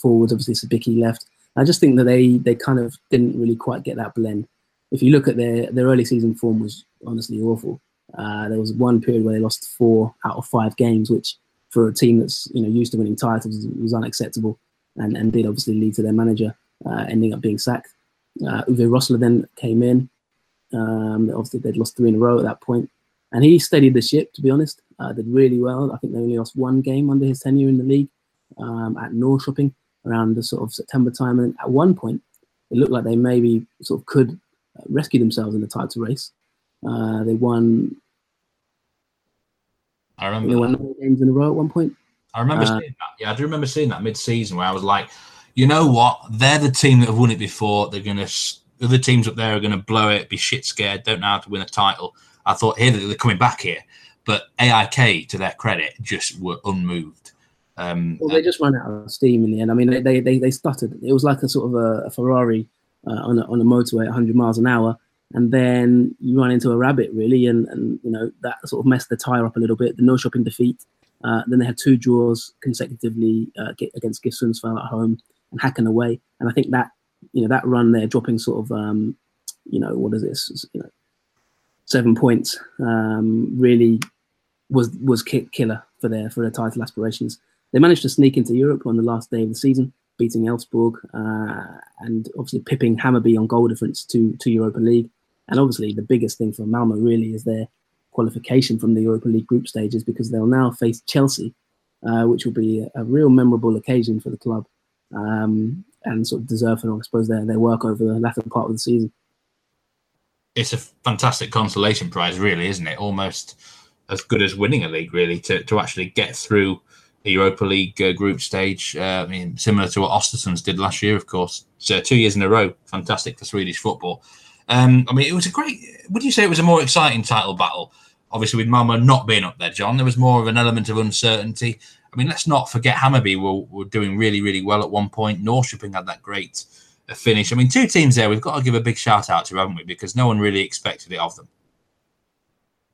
forwards, obviously, Cibicki left. I just think that they they kind of didn't really quite get that blend. If you look at their their early season form was honestly awful. Uh, there was one period where they lost four out of five games, which for a team that's you know used to winning titles was unacceptable, and and did obviously lead to their manager uh, ending up being sacked. Uh, Uwe Rosler then came in. Um, obviously, they'd lost three in a row at that point, and he steadied the ship. To be honest, uh, did really well. I think they only lost one game under his tenure in the league um, at Norrköping around the sort of September time, and at one point, it looked like they maybe sort of could rescue themselves in the title race. Uh, they won. I remember. They won games in a row at one point. I remember uh, seeing that. Yeah, I do remember seeing that mid-season where I was like, you know what? They're the team that have won it before. They're gonna. Other teams up there are gonna blow it, be shit scared, don't know how to win a title. I thought here they're coming back here, but AIK, to their credit, just were unmoved. Um, well, they just ran out of steam in the end. I mean, they they, they stuttered. It was like a sort of a, a Ferrari uh, on a, on a motorway at 100 miles an hour and then you run into a rabbit really, and and you know that sort of messed the tire up a little bit. The Norrköping defeat. Uh, then they had two draws consecutively uh, against GIF Sundsvall at home and Häcken away, and I think that you know that run there, dropping sort of um, you know what is this, you know, seven points, um, really was was killer for their for their title aspirations. They managed to sneak into Europe on the last day of the season, beating Elfsborg uh, and obviously pipping Hammarby on goal difference to to Europa League. And obviously, the biggest thing for Malmo really is their qualification from the Europa League group stages because they'll now face Chelsea, uh, which will be a, real memorable occasion for the club um, and sort of deserve, for, I suppose, their, their work over the latter part of the season. It's a fantastic consolation prize, really, isn't it? Almost as good as winning a league, really, to, to actually get through Europa League uh, group stage. Uh, I mean, similar to what Ostersunds did last year, of course. So two years in a row, fantastic for Swedish football. Um, I mean, it was a great. Would you say it was a more exciting title battle? Obviously, with Malmo not being up there, John, there was more of an element of uncertainty. I mean, let's not forget Hammarby were, were doing really, really well at one point. Norrköping had that great uh, finish. I mean, two teams there we've got to give a big shout out to, haven't we? Because no one really expected it of them.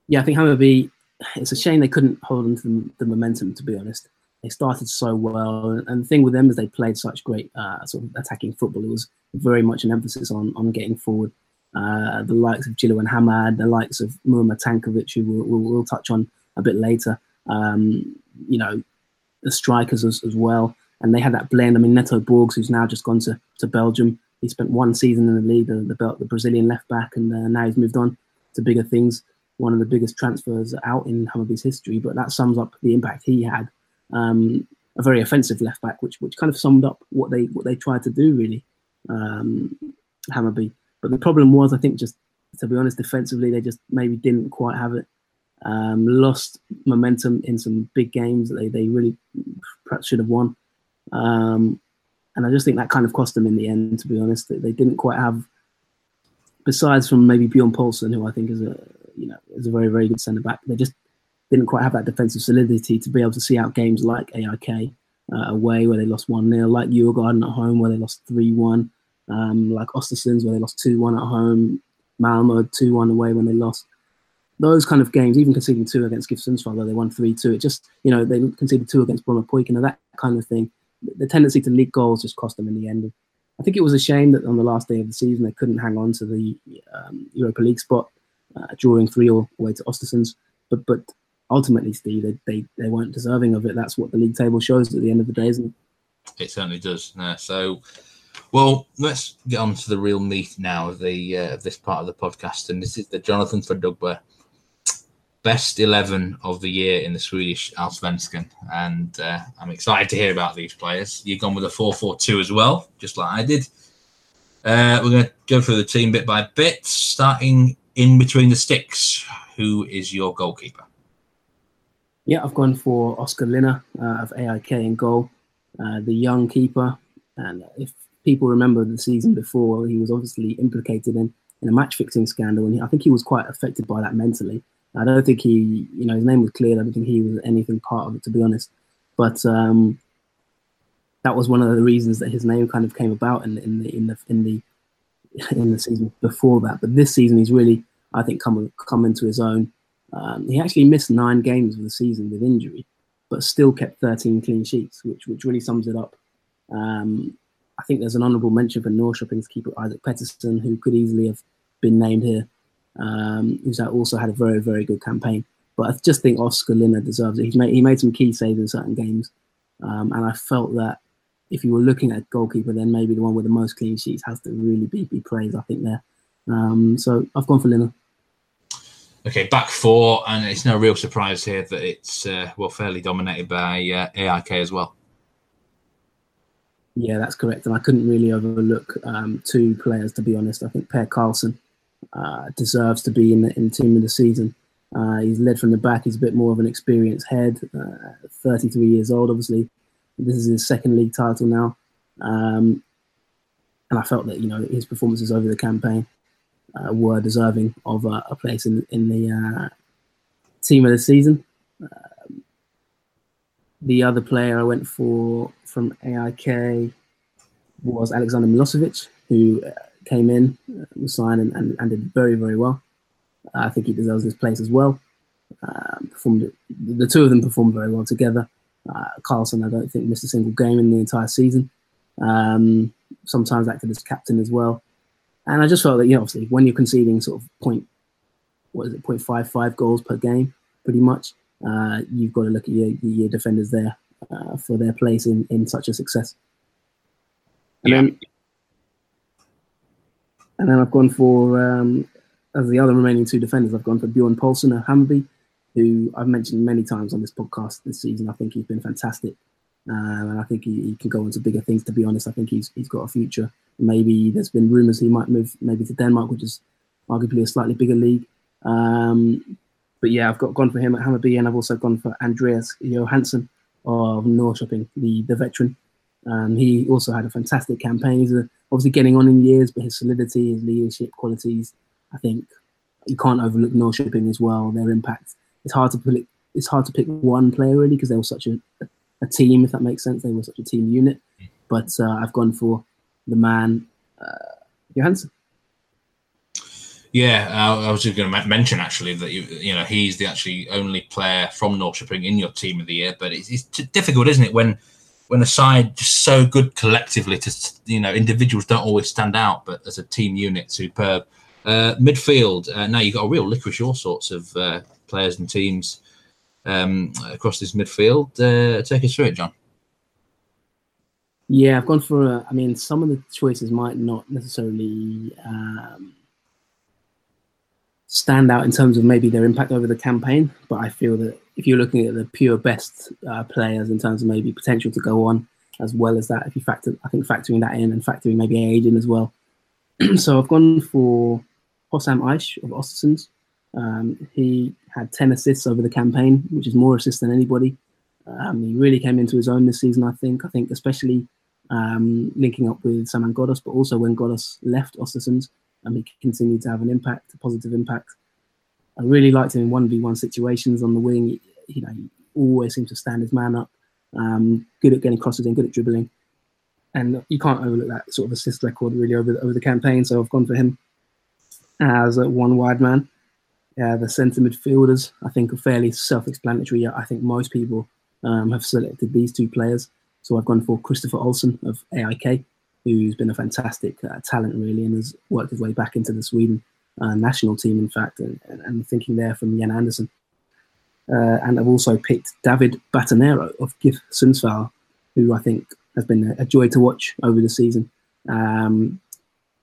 Yeah, I think Hammarby. It's a shame they couldn't hold on to the, the momentum. To be honest, they started so well, and the thing with them is they played such great uh, sort of attacking football. It was very much an emphasis on on getting forward uh, the likes of and Hamad, the likes of Muamer Tankovic, who we'll, we'll, we'll, touch on a bit later. Um, you know, the strikers as, as, well. And they had that blend. I mean, Neto Borges, who's now just gone to, to Belgium, he spent one season in the league, the, the, the Brazilian left back, and uh, now he's moved on to bigger things. One of the biggest transfers out in Hammarby's history, but that sums up the impact he had. Um, a very offensive left back, which which kind of summed up what they what they tried to do really. Um, Hammarby. But the problem was, I think, just to be honest, defensively, they just maybe didn't quite have it. Um, lost momentum in some big games that they, they really perhaps should have won. Um, and I just think that kind of cost them in the end, to be honest. They, they didn't quite have, besides from maybe Bjorn Paulsen, who I think is a you know is a very very good centre back. They just didn't quite have that defensive solidity to be able to see out games like AIK uh, away where they lost 1 0, like Djurgården at home where they lost 3 1, um, like Ostersunds where they lost 2 1 at home, Malmo 2 1 away when they lost. Those kind of games, even conceding two against Sundsvall, though they won 3 2, it just, you know, they conceded two against Bromma Poik, and that kind of thing. The tendency to leak goals just cost them in the end. I think it was a shame that on the last day of the season they couldn't hang on to the um, Europa League spot, uh, drawing 3 all away to Ostersunds. But but ultimately, Steve, they, they, they weren't deserving of it. That's what the league table shows at the end of the day, isn't it? It certainly does. Yeah, so, well, let's get on to the real meat now of the uh, this part of the podcast, and this is the Jonathan Verdugber best eleven of the year in the Swedish Allsvenskan, and uh, I'm excited to hear about these players. You've gone with a four-four-two as well, just like I did. Uh, we're going to go through the team bit by bit, starting in between the sticks. Who is your goalkeeper? Yeah, I've gone for Oscar Linnér uh, of AIK in goal, uh, the young keeper. And if people remember the season before, he was obviously implicated in, in a match fixing scandal. And I think he was quite affected by that mentally. I don't think he, you know, his name was cleared. I don't think he was anything part of it, to be honest. But um, that was one of the reasons that his name kind of came about in, in the in the in the in the season before that. But this season, he's really, I think, come come into his own. Um, he actually missed nine games of the season with injury, but still kept 13 clean sheets, which which really sums it up. Um, I think there's an honourable mention for Norrköping's keeper Isak Pettersson, who could easily have been named here, um, who's also had a very very good campaign. But I just think Oscar Linnér deserves it. He's made he made some key saves in certain games, um, and I felt that if you were looking at goalkeeper, then maybe the one with the most clean sheets has to really be, be praised. I think there. Um, so I've gone for Linnér. Okay, back four, and it's no real surprise here that it's uh, well fairly dominated by uh, AIK as well. Yeah, that's correct, and I couldn't really overlook um, two players to be honest. I think Per Karlsson uh, deserves to be in the, in team of the season. Uh, he's led from the back. He's a bit more of an experienced head. Uh, 33 years old, obviously. This is his second league title now, um, and I felt that you know his performances over the campaign uh, were deserving of a, a place in in the uh, team of the season. Um, the other player I went for from AIK was Alexander Milosevic, who uh, came in, uh, was signed, and, and, and, did very, very well. I think he deserves this place as well. Um, performed the two of them performed very well together. Uh, Karlsson, I don't think missed a single game in the entire season. Um, sometimes acted as captain as well. And I just felt that, you know, obviously, when you're conceding sort of point, what is it, 0.55 goals per game, pretty much, uh, you've got to look at your, your defenders there uh, for their place in, in such a success. And yeah. then, and then I've gone for um, as the other remaining two defenders. I've gone for Bjorn Paulsen at Hammarby, who I've mentioned many times on this podcast this season. I think he's been fantastic, um, and I think he, he, can go on to bigger things. To be honest, I think he's he's got a future Maybe there's been rumours he might move maybe to Denmark, which is arguably a slightly bigger league. Um, but yeah, I've got gone for him at Hammarby, and I've also gone for Andreas Johansson of Norrköping, the the veteran. Um, he also had a fantastic campaign. He's a, obviously getting on in years, but his solidity, his leadership qualities, I think you can't overlook Norrköping as well. Their impact. It's hard to pick. It's hard to pick one player really because they were such a, a team, if that makes sense. They were such a team unit. But uh, I've gone for the man uh, Johansson. Yeah, I was just going to mention actually that you, you know he's the actually only player from Norrköping in your team of the year, but it's, it's difficult, isn't it, when when a side just so good collectively to you know individuals don't always stand out, but as a team unit, superb. Uh, midfield, uh, now you've got a real licorice all sorts of uh, players and teams um, across this midfield. Uh, take us through it, John. Yeah, I've gone for. A, I mean, some of the choices might not necessarily um, stand out in terms of maybe their impact over the campaign, but I feel that if you're looking at the pure best uh, players in terms of maybe potential to go on, as well as that, if you factor, I think factoring that in and factoring maybe age in as well. so I've gone for Hosam Aiesh of Ostersunds. Um, he had 10 assists over the campaign, which is more assists than anybody. Um, he really came into his own this season, I think. I think especially um, linking up with Saman Ghoddos, but also when Ghoddos left Ostersund, um, he continued to have an impact, a positive impact. I really liked him in 1v1 situations on the wing. You know, he always seemed to stand his man up. Um, good at getting crosses in, good at dribbling, and you can't overlook that sort of assist record really over over the campaign. So I've gone for him as a one wide man. Uh, the centre midfielders, I think, are fairly self-explanatory. I think most people um, have selected these two players. So I've gone for Kristoffer Olsson of AIK, who's been a fantastic uh, talent really, and has worked his way back into the Sweden uh, national team, in fact, and, and thinking there from Jan Andersson. Uh, and I've also picked David Batanero of GIF Sundsvall, who I think has been a, a joy to watch over the season. Um,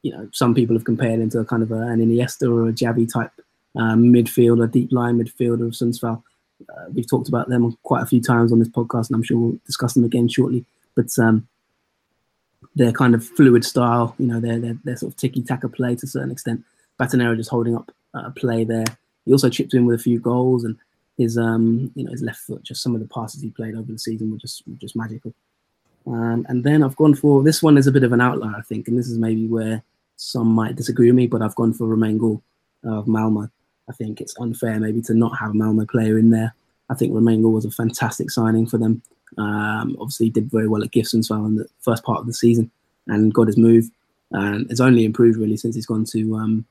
you know, some people have compared him to a kind of a, an Iniesta or a Xavi type um, midfielder, deep line midfielder of Sundsvall. Uh, we've talked about them quite a few times on this podcast, and I'm sure we'll discuss them again shortly. But um, their kind of fluid style, you know, their their, their sort of tiki taka play to a certain extent. Batanero just holding up uh, play there. He also chipped in with a few goals, and his um, you know, his left foot, just some of the passes he played over the season were just were just magical. Um, and then I've gone for this one is a bit of an outlier, I think, and this is maybe where some might disagree with me, but I've gone for Romain Gall of Malmo. I think it's unfair maybe to not have a Malmo player in there. I think Romain Gall was a fantastic signing for them. Um, obviously, did very well at well in the first part of the season and got his move. And it's only improved really since he's gone to um,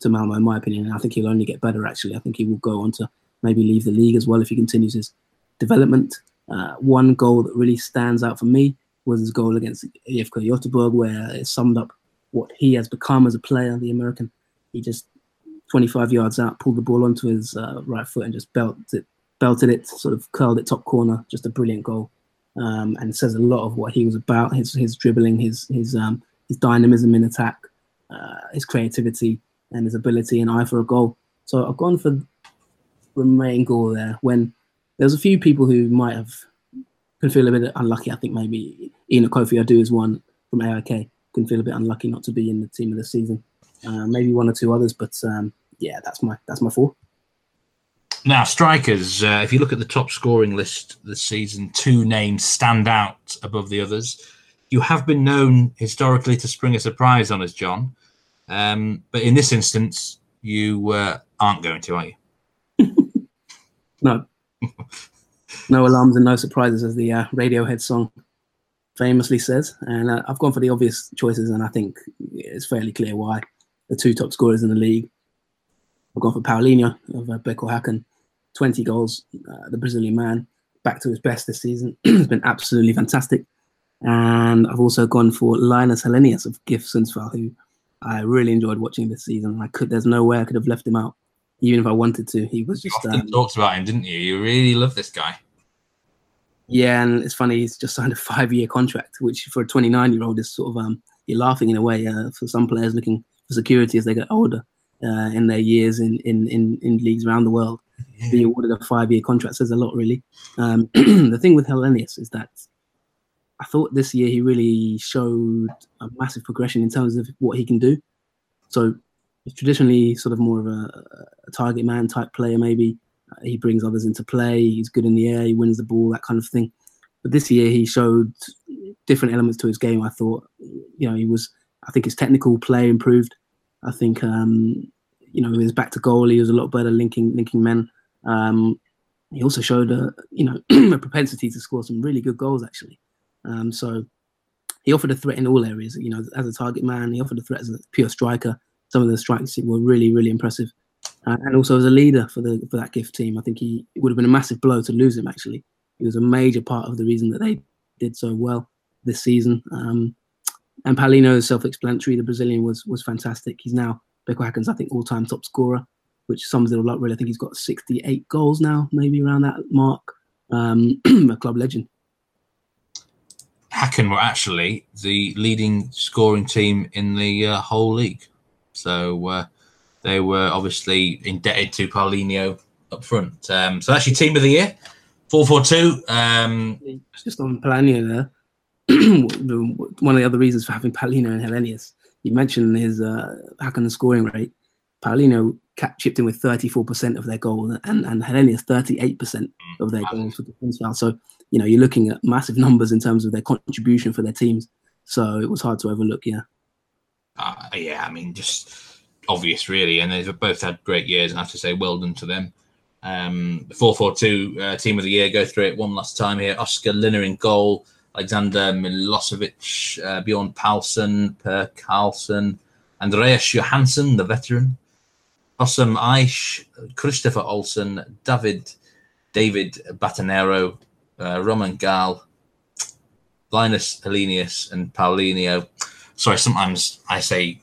to Malmo, in my opinion. And I think he'll only get better. Actually, I think he will go on to maybe leave the league as well if he continues his development. Uh, one goal that really stands out for me was his goal against IFK Göteborg, where it summed up what he has become as a player. The American, he just 25 yards out, pulled the ball onto his uh, right foot and just belted it, belted it, sort of curled it top corner. Just a brilliant goal, um, and says a lot of what he was about. His his dribbling, his his um, his dynamism in attack, uh, his creativity, and his ability and eye for a Gall. So I've gone for Romain goal there. When there's a few people who might have can feel a bit unlucky. I think maybe Enoch Kofi Adu is one from AIK. Can feel a bit unlucky not to be in the team of the season. Uh, maybe one or two others, but um, yeah, that's my that's my four. Now, strikers. Uh, if you look at the top scoring list this season, two names stand out above the others. You have been known historically to spring a surprise on us, John, um, but in this instance, you uh, aren't going to, are you? no. no alarms and no surprises, as the uh, Radiohead song famously says. And uh, I've gone for the obvious choices, and I think it's fairly clear why the two top scorers in the league. I've gone for Paulinho of uh, BK Hacken, 20 goals. Uh, the Brazilian man back to his best this season. has been absolutely fantastic. And I've also gone for Linus Hallenius of GIF Sundsvall, who I really enjoyed watching this season. I could, there's no way I could have left him out, even if I wanted to. He was just. You often um, talked about him, didn't you? You really love this guy. Yeah, and it's funny. He's just signed a five-year contract, which for a 29-year-old is sort of um, you're laughing in a way. Uh, for some players looking for security as they get older uh, in their years in, in, in, in leagues around the world. Yeah. Being awarded a five year contract says a lot, really. Um, the thing with Hallenius is that I thought this year he really showed a massive progression in terms of what he can do. So he's traditionally sort of more of a, a target man type player, maybe. Uh, he brings others into play. He's good in the air. He wins the ball, that kind of thing. But this year he showed different elements to his game. I thought, you know, he was I think his technical play improved. I think um, you know was back to goal. He was a lot better linking linking men. Um, he also showed a you know a propensity to score some really good goals actually. Um, so he offered a threat in all areas. You know, as a target man, he offered a threat as a pure striker. Some of the strikes were really really impressive, uh, and also as a leader for the for that GIF team. I think he would have been a massive blow to lose him. Actually, he was a major part of the reason that they did so well this season. Um, and Paulinho is self-explanatory. The Brazilian was was fantastic. He's now BK Hacken's, I think, all-time top scorer, which sums it all up. Really, I think he's got 68 goals now, maybe around that mark. Um, a club legend. Hacken were actually the leading scoring team in the uh, whole league, so uh, they were obviously indebted to Paulinho up front. Um, so actually, team of the year, four four two. Um, just on Paulinho there. one of the other reasons for having Paulinho and Hallenius. You mentioned his uh, Hacken scoring rate. Paulinho chipped in with 34% of their goals and, and Hallenius 38% of their goals for defense. So, you know, you're looking at massive numbers in terms of their contribution for their teams. So it was hard to overlook, yeah. Uh, yeah, I mean, just obvious, really. And they've both had great years, and I have to say, well done to them. Um, 442 uh, team of the year, go through it one last time here. Oscar Linner in goal, Alexander Milosevic, uh, Bjorn Paulsen, Per Karlsson, Andreas Johansson, the veteran, Hosam Aiesh, Kristoffer Olsson, David, David Batanero, uh, Romain Gall, Linus Hallenius, and Paulinho. Sorry, sometimes I say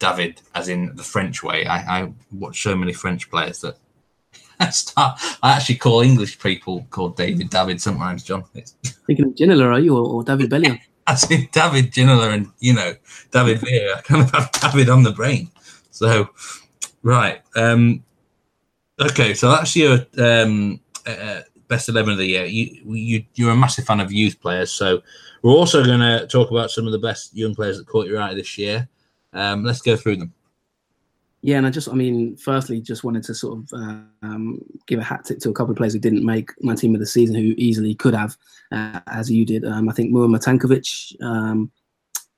David as in the French way. I, I watch so many French players that I start. I actually call English people called David David sometimes. John, it's, Thinking of Ginola, are you, or, or David Bellion? I see David Ginola and you know David Villa. I kind of have David on the brain. So, right. Um, okay, so that's your um, uh, best eleven of the year. You, you you're a massive fan of youth players, so we're also going to talk about some of the best young players that caught your eye this year. Um, let's go through them. Yeah, and I just, I mean, firstly, just wanted to sort of um, give a hat tip to a couple of players who didn't make my team of the season, who easily could have, uh, as you did. Um, I think Muamer Tankovic um,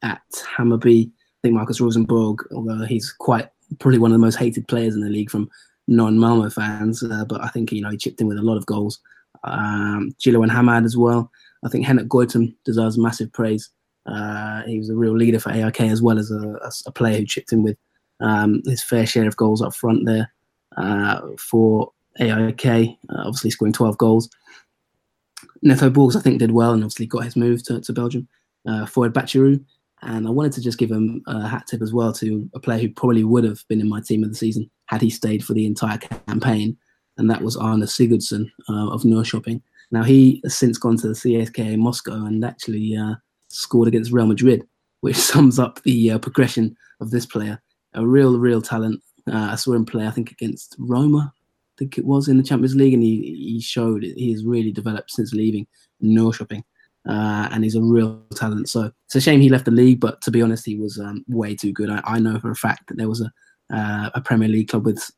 at Hammarby. I think Markus Rosenberg, although he's quite probably one of the most hated players in the league from non-Malmo fans, uh, but I think you know he chipped in with a lot of goals. Um, and Hamad as well. I think Henok Goitom deserves massive praise. Uh, he was a real leader for AIK as well as a, a player who chipped in with um, his fair share of goals up front there uh, for AIK, uh, obviously scoring 12 goals. Neto Borges, I think, did well and obviously got his move to, to Belgium. Uh, Fouad Bachirou, and I wanted to just give him a hat tip as well to a player who probably would have been in my team of the season had he stayed for the entire campaign, and that was Arnor Sigurdsson uh, of Norrköping. Now he has since gone to the CSKA Moscow and actually uh, scored against Real Madrid, which sums up the uh, progression of this player. A real, real talent. Uh, I saw him play, I think, against Roma, I think it was in the Champions League, and he, he showed it. he has really developed since leaving Norrköping. Uh, and he's a real talent. So it's a shame he left the league, but to be honest, he was um, way too good. I, I, know for a fact that there was a uh, a Premier League club with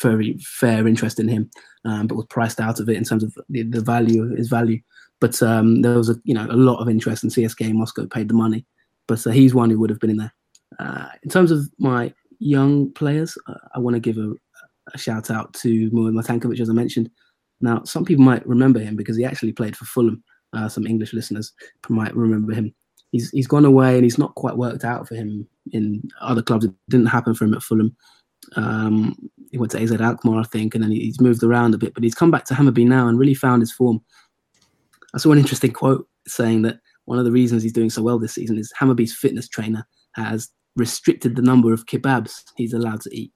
very fair interest in him, um, but was priced out of it in terms of the, the value, his value. But um, there was a you know a lot of interest in CSKA Moscow paid the money, but uh, he's one who would have been in there. Uh, in terms of my young players, uh, I want to give a, a, shout out to Muamer Tankovic, as I mentioned. Now, some people might remember him because he actually played for Fulham. Uh, some English listeners might remember him. He's he's gone away and he's not quite worked out for him in other clubs. It didn't happen for him at Fulham. Um, he went to AZ Alkmaar, I think, and then he's moved around a bit. But he's come back to Hammarby now and really found his form. I saw an interesting quote saying that one of the reasons he's doing so well this season is Hammarby's fitness trainer has restricted the number of kebabs he's allowed to eat.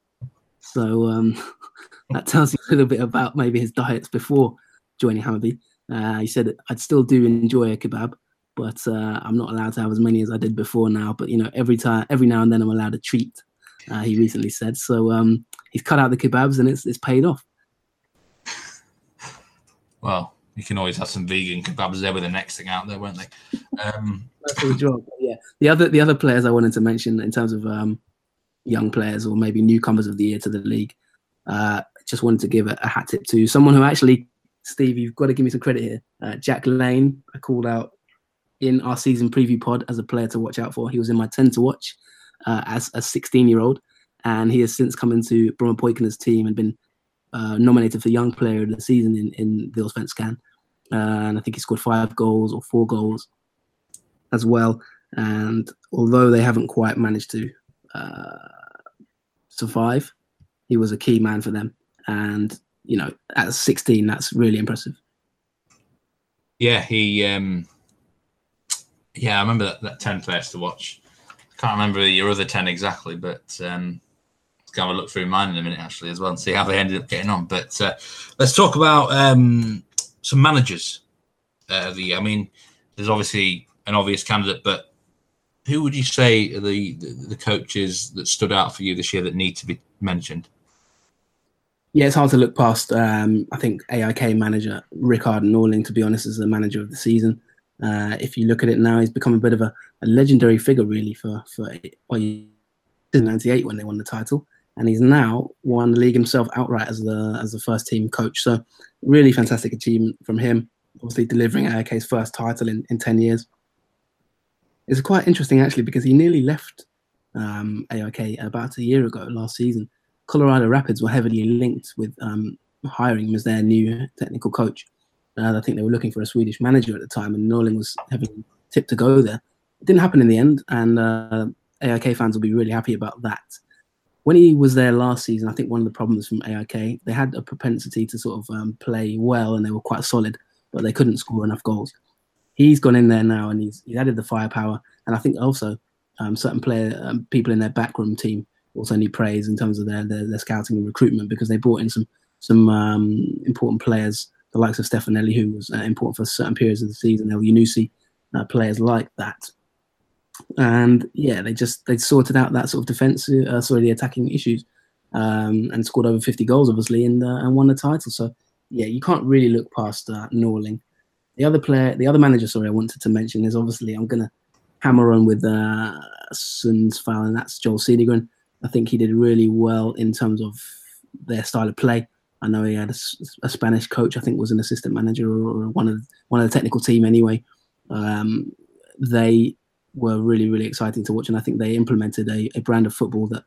So um, that tells you a little bit about maybe his diets before joining Hammarby. Uh, he said I'd still do enjoy a kebab, but uh, I'm not allowed to have as many as I did before now. But you know, every time, every now and then, I'm allowed a treat. Uh, he recently said so. Um, he's cut out the kebabs and it's it's paid off. Well, you can always have some vegan kebabs there with the next thing out there, won't they? Um. Yeah. The other the other players I wanted to mention in terms of um, young players or maybe newcomers of the year to the league, uh, just wanted to give a, a, hat tip to someone who actually, Steve, you've got to give me some credit here. Uh, Jack Lahne, I called out in our season preview pod as a player to watch out for. He was in my 10 to watch uh, as a 16 year old, and he has since come into Brommapojkarnas team and been uh, nominated for Young Player of the Season in, in the Allsvenskan. Uh, and I think he scored five goals or four goals as well. And although they haven't quite managed to uh, survive, he was a key man for them. And, you know, at 16, that's really impressive. Yeah, he, um, yeah, I remember that, that 10 players to watch. I can't remember your other 10 exactly, but um, have a look through mine in a minute actually as well and see how they ended up getting on. But uh, let's talk about um, some managers. Uh, the I mean, there's obviously an obvious candidate, but who would you say the, the, the coaches that stood out for you this year that need to be mentioned? Yeah, it's hard to look past. Um, I think AIK manager Rickard Norling, to be honest, is the manager of the season. Uh, if you look at it now, he's become a bit of a, a legendary figure, really, for for well, 98 when they won the title and he's now won the league himself outright as the as the first team coach. So really fantastic achievement from him. Obviously delivering AIK's first title in, in 10 years. It's quite interesting actually because he nearly left um, AIK about a year ago last season. Colorado Rapids were heavily linked with um, hiring him as their new technical coach. Uh, I think they were looking for a Swedish manager at the time, and Norling was having tipped to go there. It didn't happen in the end, and uh, AIK fans will be really happy about that. When he was there last season, I think one of the problems from AIK, they had a propensity to sort of um, play well and they were quite solid, but they couldn't score enough goals. He's gone in there now and he's, he's added the firepower. And I think also um, certain player um, people in their backroom team also need praise in terms of their, their, their scouting and recruitment because they brought in some some um, important players, the likes of Stefanelli, who was uh, important for certain periods of the season, Elyounoussi, uh, players like that and yeah, they just they sorted out that sort of defensive, uh, sorry, the attacking issues, um, and scored over 50 goals, obviously, and uh, and won the title. So yeah, you can't really look past uh, Norling. The other player, the other manager, sorry, I wanted to mention is obviously I'm gonna hammer on with uh, Sundsvall, and that's Joel Cedergren. I think he did really well in terms of their style of play. I know he had a, a Spanish coach. I think was an assistant manager or, or one of one of the technical team anyway. Um, they were really, really exciting to watch. And I think they implemented a, a brand of football that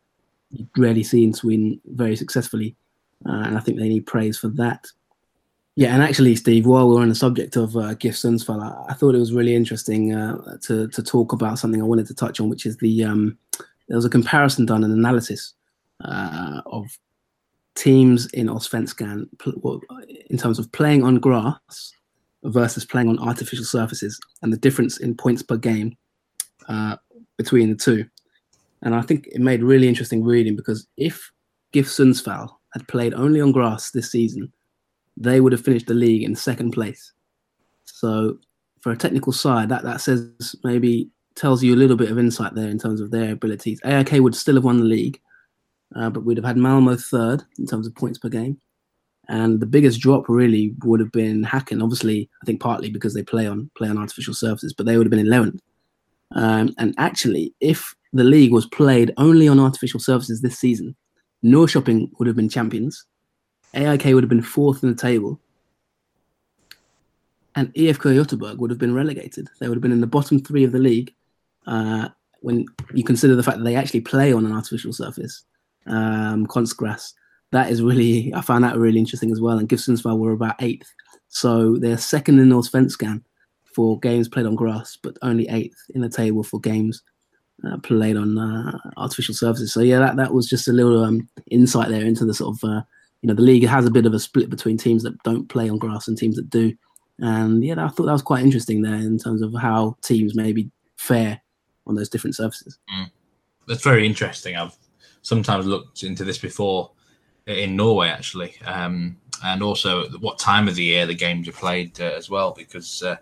you rarely see in Sweden very successfully. Uh, and I think they need praise for that. Yeah, and actually, Steve, while we're on the subject of uh, GIF Sundsvall, I, I, thought it was really interesting uh, to to talk about something I wanted to touch on, which is the um, there was a comparison done, an analysis uh, of teams in Allsvenskan in terms of playing on grass versus playing on artificial surfaces, and the difference in points per game uh, between the two. And I think it made really interesting reading because if GIF Sundsvall had played only on grass this season, they would have finished the league in second place. So for a technical side, that, that says maybe tells you a little bit of insight there in terms of their abilities. AIK would still have won the league, uh, but we'd have had Malmo third in terms of points per game. And the biggest drop really would have been Häcken. Obviously, I think partly because they play on play on artificial surfaces, but they would have been 11th. Um, and actually, if the league was played only on artificial surfaces this season, Norrköping would have been champions, AIK would have been fourth in the table, and IFK Göteborg would have been relegated. They would have been in the bottom three of the league uh, when you consider the fact that they actually play on an artificial surface, um, Konstgräs. That is really, I found that really interesting as well. And GIF Sundsvall were about eighth. So they're second in north Allsvenskan for games played on grass, but only eighth in the table for games uh, played on uh, artificial surfaces. So yeah, that, that was just a little um, insight there into the sort of uh, you know the league has a bit of a split between teams that don't play on grass and teams that do. And yeah, I thought that was quite interesting there in terms of how teams maybe fare on those different surfaces. Mm. That's very interesting. I've sometimes looked into this before in Norway actually, um, and also what time of the year the games are played uh, as well, because uh,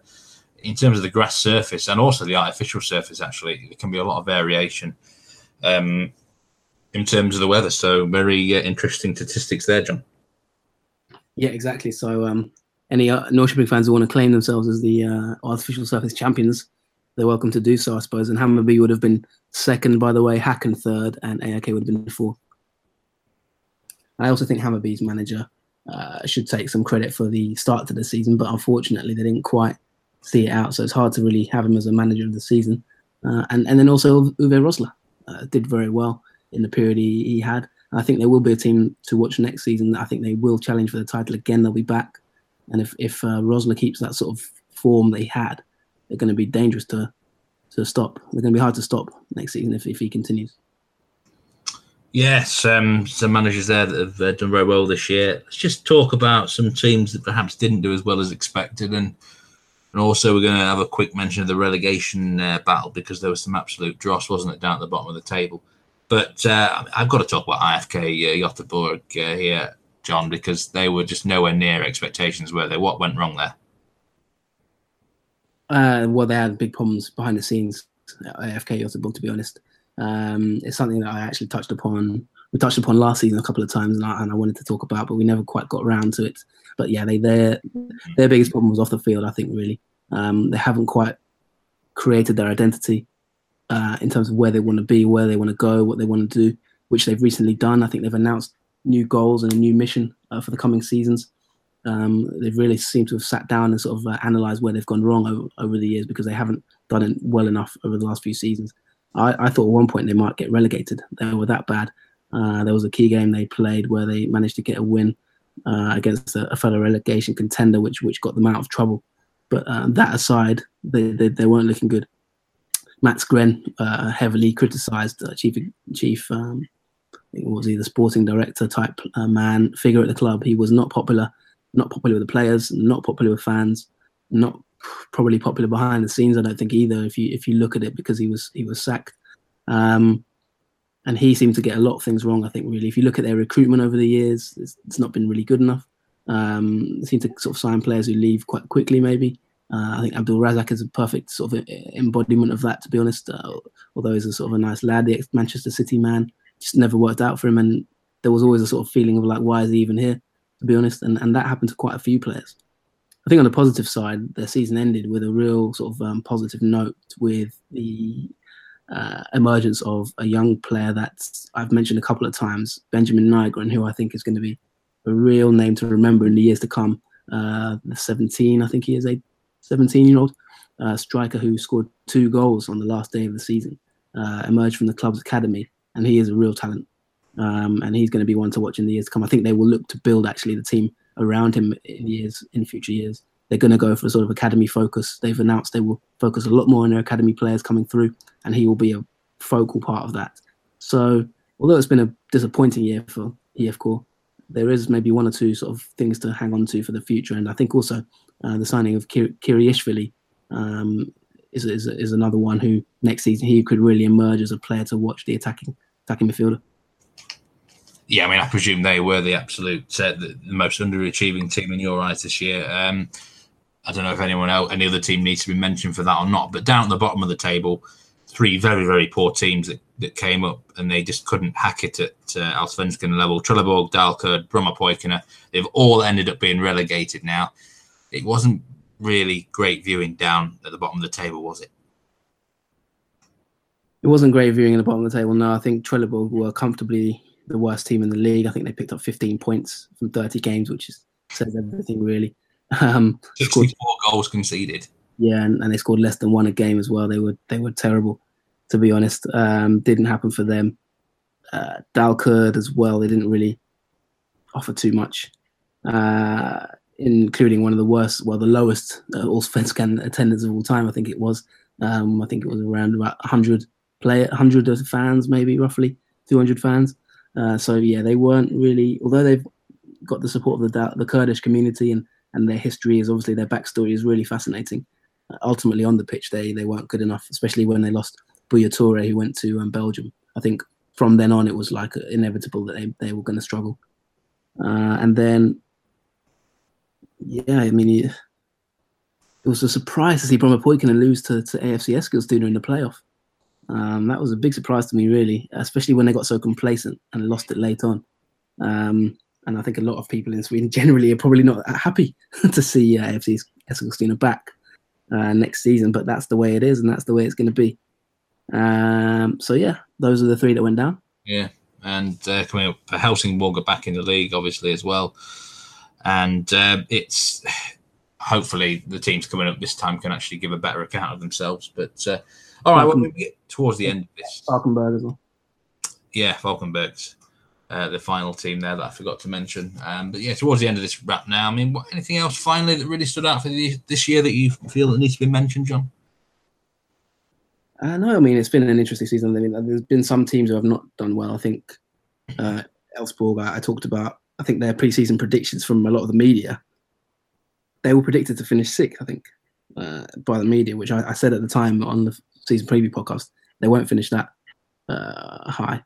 in terms of the grass surface and also the artificial surface, actually, there can be a lot of variation um, in terms of the weather. So, very uh, interesting statistics there, John. Yeah, exactly. So, um, any uh, Norrköping fans who want to claim themselves as the uh, artificial surface champions, they're welcome to do so, I suppose. And Hammarby would have been second, by the way, Häcken third, and AIK would have been fourth. I also think Hammarby's manager uh, should take some credit for the start to the season, but unfortunately, they didn't quite see it out. So it's hard to really have him as a manager of the season. Uh, and and then also Uwe Rosler uh, did very well in the period he, he had. I think there will be a team to watch next season. I think they will challenge for the title again. They'll be back, and if if uh, Rosler keeps that sort of form they had, they're going to be dangerous to to stop. They're going to be hard to stop next season if, if he continues. Yes, um, some managers there that have uh, done very well this year. Let's just talk about some teams that perhaps didn't do as well as expected, and and also, we're going to have a quick mention of the relegation uh, battle because there was some absolute dross, wasn't it, down at the bottom of the table. But uh, I've got to talk about IFK uh, Göteborg uh, here, John, because they were just nowhere near expectations, were they? What went wrong there? Uh, well, they had big problems behind the scenes IFK Göteborg, to be honest. Um, it's something that I actually touched upon. We touched upon last season a couple of times, and I, and I wanted to talk about, but we never quite got around to it. But yeah, they their their biggest problem was off the field. I think really um, they haven't quite created their identity uh, in terms of where they want to be, where they want to go, what they want to do, which they've recently done. I think they've announced new goals and a new mission uh, for the coming seasons. Um, they've really seemed to have sat down and sort of uh, analysed where they've gone wrong over, over, the years because they haven't done it well enough over the last few seasons. I, I thought at one point they might get relegated. They were that bad. Uh, there was a key game they played where they managed to get a win uh, against a, a, fellow relegation contender, which which got them out of trouble. But uh, that aside, they, they, they weren't looking good. Mats Gren, uh, heavily criticised, uh, chief chief um, was he the sporting director type man figure at the club. He was not popular, not popular with the players, not popular with fans, not probably popular behind the scenes. I don't think either. If you if you look at it, because he was he was sacked, um, and he seemed to get a lot of things wrong. I think really, if you look at their recruitment over the years, it's, it's not been really good enough. Um, seem to sort of sign players who leave quite quickly, maybe. Uh, I think Abdul Razak is a perfect sort of embodiment of that, to be honest. Uh, although he's a sort of a nice lad, the ex-Manchester City man, just never worked out for him, and there was always a sort of feeling of like, why is he even here? To be honest, and and that happened to quite a few players. I think on the positive side, their season ended with a real sort of um, positive note with the uh, emergence of a young player that I've mentioned a couple of times, Benjamin Nygren, who I think is going to be a real name to remember in the years to come. Uh, the 17, I think he is a 17 year old uh, striker who scored two goals on the last day of the season, uh, emerged from the club's academy, and he is a real talent. Um, and he's going to be one to watch in the years to come. I think they will look to build actually the team around him in years in future years. They're going to go for a sort of academy focus. They've announced they will focus a lot more on their academy players coming through, and he will be a focal part of that. So, although it's been a disappointing year for EF Core, there is maybe one or two sort of things to hang on to for the future. And I think also uh, the signing of Kir- Kharaishvili um, is, is, is another one who next season he could really emerge as a player to watch the attacking attacking midfielder. Yeah, I mean, I presume they were the absolute uh, the, the, most underachieving team in your eyes this year. Um, I don't know if anyone else, any other team needs to be mentioned for that or not. But down at the bottom of the table, three very, very poor teams that, that came up and they just couldn't hack it at uh, Allsvenskan level. Trelleborg, Dalkurd, Brommapojkarna, they've all ended up being relegated now. It wasn't really great viewing down at the bottom of the table, was it? It wasn't great viewing at the bottom of the table. No, I think Trelleborg were comfortably the worst team in the league. I think they picked up 15 points from 30 games, which is says everything really. Um, 64 scored, goals conceded. Yeah, and, and, they scored less than one a game as well. They were they were terrible to be honest. Um, didn't happen for them. Uh, Dalkurd as well. They didn't really offer too much, uh, including one of the worst, well, the lowest uh, Allsvenskan attendance of all time. I think it was. Um, I think it was around about 100 player, 100 fans, maybe roughly 200 fans. Uh, so yeah, they weren't really. Although they've got the support of the the Kurdish community and and their history is obviously their backstory is really fascinating. Uh, ultimately, on the pitch, they they weren't good enough, especially when they lost Buya Turay, who went to um, Belgium. I think from then on, it was like inevitable that they, they were going to struggle. Uh, and then, yeah, I mean, it, it was a surprise to see Brommapojkarna lose to, to AFC Eskilstuna in the playoff. Um, that was a big surprise to me, really, especially when they got so complacent and lost it late on. Um, and I think a lot of people in Sweden generally are probably not happy to see uh, AFC Eskilstuna back uh, next season, but that's the way it is, and that's the way it's going to be. Um, so yeah, those are the three that went down. Yeah, and uh, coming up, Helsingborg are back in the league, obviously as well, and uh, it's hopefully the teams coming up this time can actually give a better account of themselves. But uh, all right, well, we get towards the end of this. Falkenberg as well. Yeah, Falkenbergs. Uh, the final team there that I forgot to mention. Um, but yeah, towards the end of this wrap now, I mean, what, anything else finally that really stood out for this year that you feel that needs to be mentioned, John? Uh, no, I mean it's been an interesting season. I mean, there's been some teams who have not done well. I think uh, Elfsborg, I, I talked about. I think their preseason predictions from a lot of the media, they were predicted to finish sixth. I think uh, by the media, which I, I, said at the time on the season preview podcast, they won't finish that uh, high,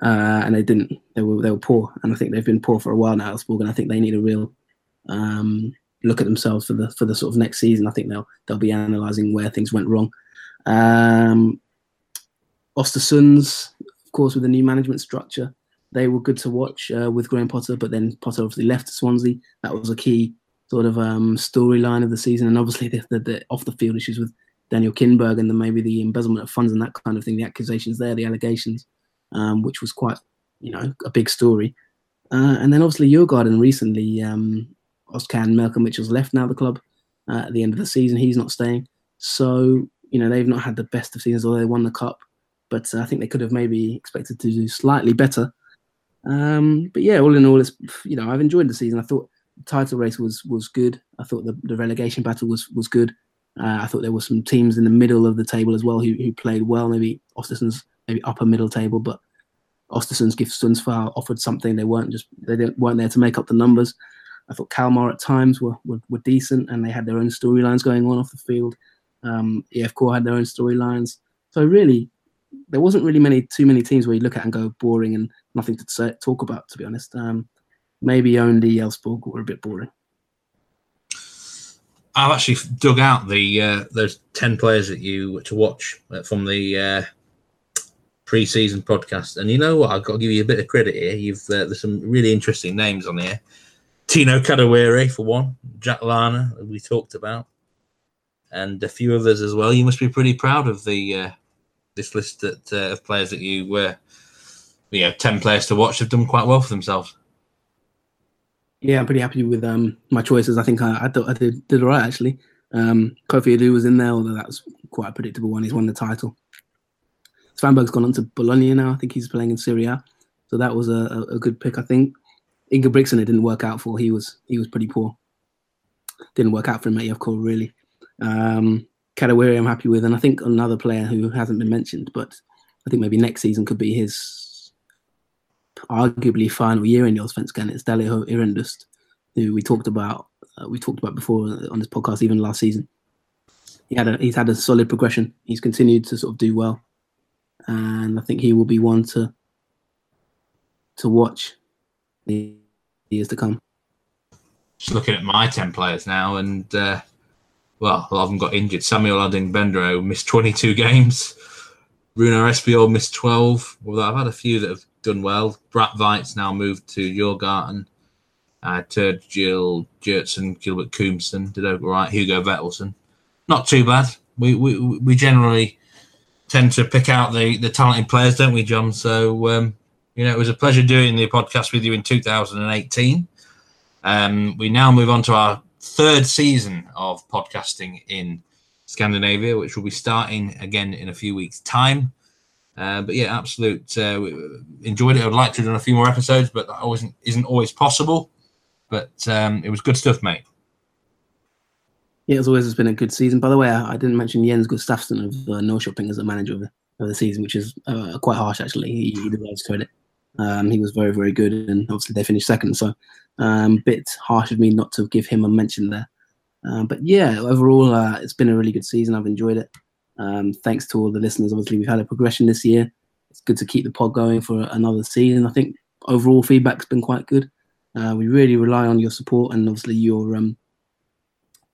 uh, and they didn't. They were they were poor, and I think they've been poor for a while now, Elfsborg, and I think they need a real um, look at themselves for the for the sort of next season. I think they'll they'll be analysing where things went wrong um, Östersunds, of course, with the new management structure, they were good to watch uh, with Graham Potter, but then Potter obviously left Swansea. That was a key sort of um, storyline of the season, and obviously the, the, the off the field issues with Daniel Kindberg and then maybe the embezzlement of funds and that kind of thing, the accusations there, the allegations, um, which was quite, you know, a big story. Uh, and then obviously Djurgården recently, um, Özcan Melkemichel's left now the club uh, at the end of the season. He's not staying. So you know they've not had the best of seasons, although they won the cup. But uh, I think they could have maybe expected to do slightly better. Um, but yeah, all in all, it's you know I've enjoyed the season. I thought the title race was was good. I thought the, the relegation battle was was good. Uh, I thought there were some teams in the middle of the table as well who, who played well. Maybe Östersund's maybe upper middle table, but Östersund's GIF Sundsvall offered something. They weren't just they weren't there to make up the numbers. I thought Kalmar at times were, were, were decent and they had their own storylines going on off the field. Um, EFCO had their own storylines. So really, there wasn't really many too many teams where you look at and go boring and nothing to talk about. To be honest, um, maybe only Elfsborg were a bit boring. I've actually dug out the uh, those ten players that you to watch uh, from the uh, pre-season podcast, and you know what? I've got to give you a bit of credit here. You've uh, there's some really interesting names on here. Tino Kadewere for one, Jack Lahne we talked about, and a few others as well. You must be pretty proud of the uh, this list that, uh, of players that you were. you know, ten players to watch have done quite well for themselves. Yeah, I'm pretty happy with um, my choices. I think I, I thought I did, did all right actually. Um, Kofi Adu was in there, although that was quite a predictable one. He's won the title. Svanberg's gone on to Bologna now. I think he's playing in Serie A, so that was a, a good pick. I think Inga Brixen it didn't work out for. He was he was pretty poor. Didn't work out for him at EFCO really. Um, Kadewere I'm happy with, and I think another player who hasn't been mentioned, but I think maybe next season could be his arguably final year in the Allsvenskan. It's Daleho Irandust, who we talked about. Uh, we talked about before on this podcast, even last season. He had a, he's had a solid progression. He's continued to sort of do well, and I think he will be one to to watch the years to come. Just looking at my ten players now, and uh, well, a lot of them got injured. Samuel Adegbenro missed 22 games. Runar Espejord missed 12. Although I've had a few that have done well. Brett Weitz now moved to Djurgården. Uh, Turd Jill Jertson, Gilbert Koomson did all right. Hugo Vetlesen, not too bad. We, we we generally tend to pick out the the talented players, don't we, John? So um, you know, it was a pleasure doing the podcast with you in 2018. Um, we now move on to our third season of podcasting in Scandinavia, which will be starting again in a few weeks' time. Uh, but yeah, absolute uh, enjoyed it. I'd like to have done a few more episodes, but that always isn't always possible. But um, it was good stuff, mate. Yeah, as always, it's been a good season. By the way, I, I didn't mention Jens Gustafsson of uh, Norrköping as a manager of the, of the season, which is uh, quite harsh actually. He, he deserves credit. Um, he was very, very good, and obviously they finished second. So, um, bit harsh of me not to give him a mention there. Um, but yeah, overall, uh, it's been a really good season. I've enjoyed it. Um, thanks to all the listeners. Obviously, we've had a progression this year. It's good to keep the pod going for another season. I think overall feedback's been quite good. Uh, we really rely on your support and obviously your um,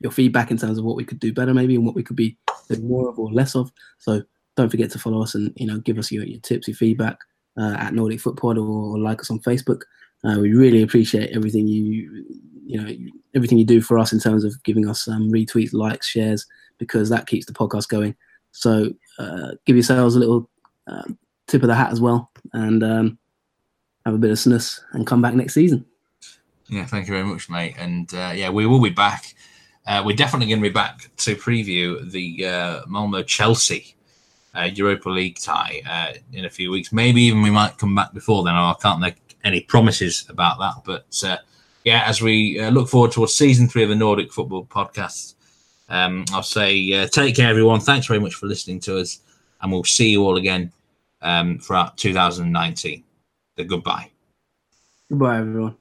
your feedback in terms of what we could do better, maybe, and what we could be doing more of or less of. So don't forget to follow us and you know give us your, your tips, your feedback uh, at Nordic Footpod or, like us on Facebook. Uh, we really appreciate everything you you know everything you do for us in terms of giving us um, retweets, likes, shares, because that keeps the podcast going. So uh, give yourselves a little uh, tip of the hat as well, and um, have a bit of snus, and come back next season. Yeah, thank you very much, mate. And uh, yeah, we will be back. Uh, we're definitely going to be back to preview the uh, Malmo Chelsea uh, Europa League tie uh, in a few weeks. Maybe even we might come back before then. I can't make any promises about that. But uh, yeah, as we uh, look forward towards season three of the Nordic Football Podcast, um, I'll say uh, take care, everyone. Thanks very much for listening to us, and we'll see you all again um, throughout 2019. The goodbye. Goodbye, everyone.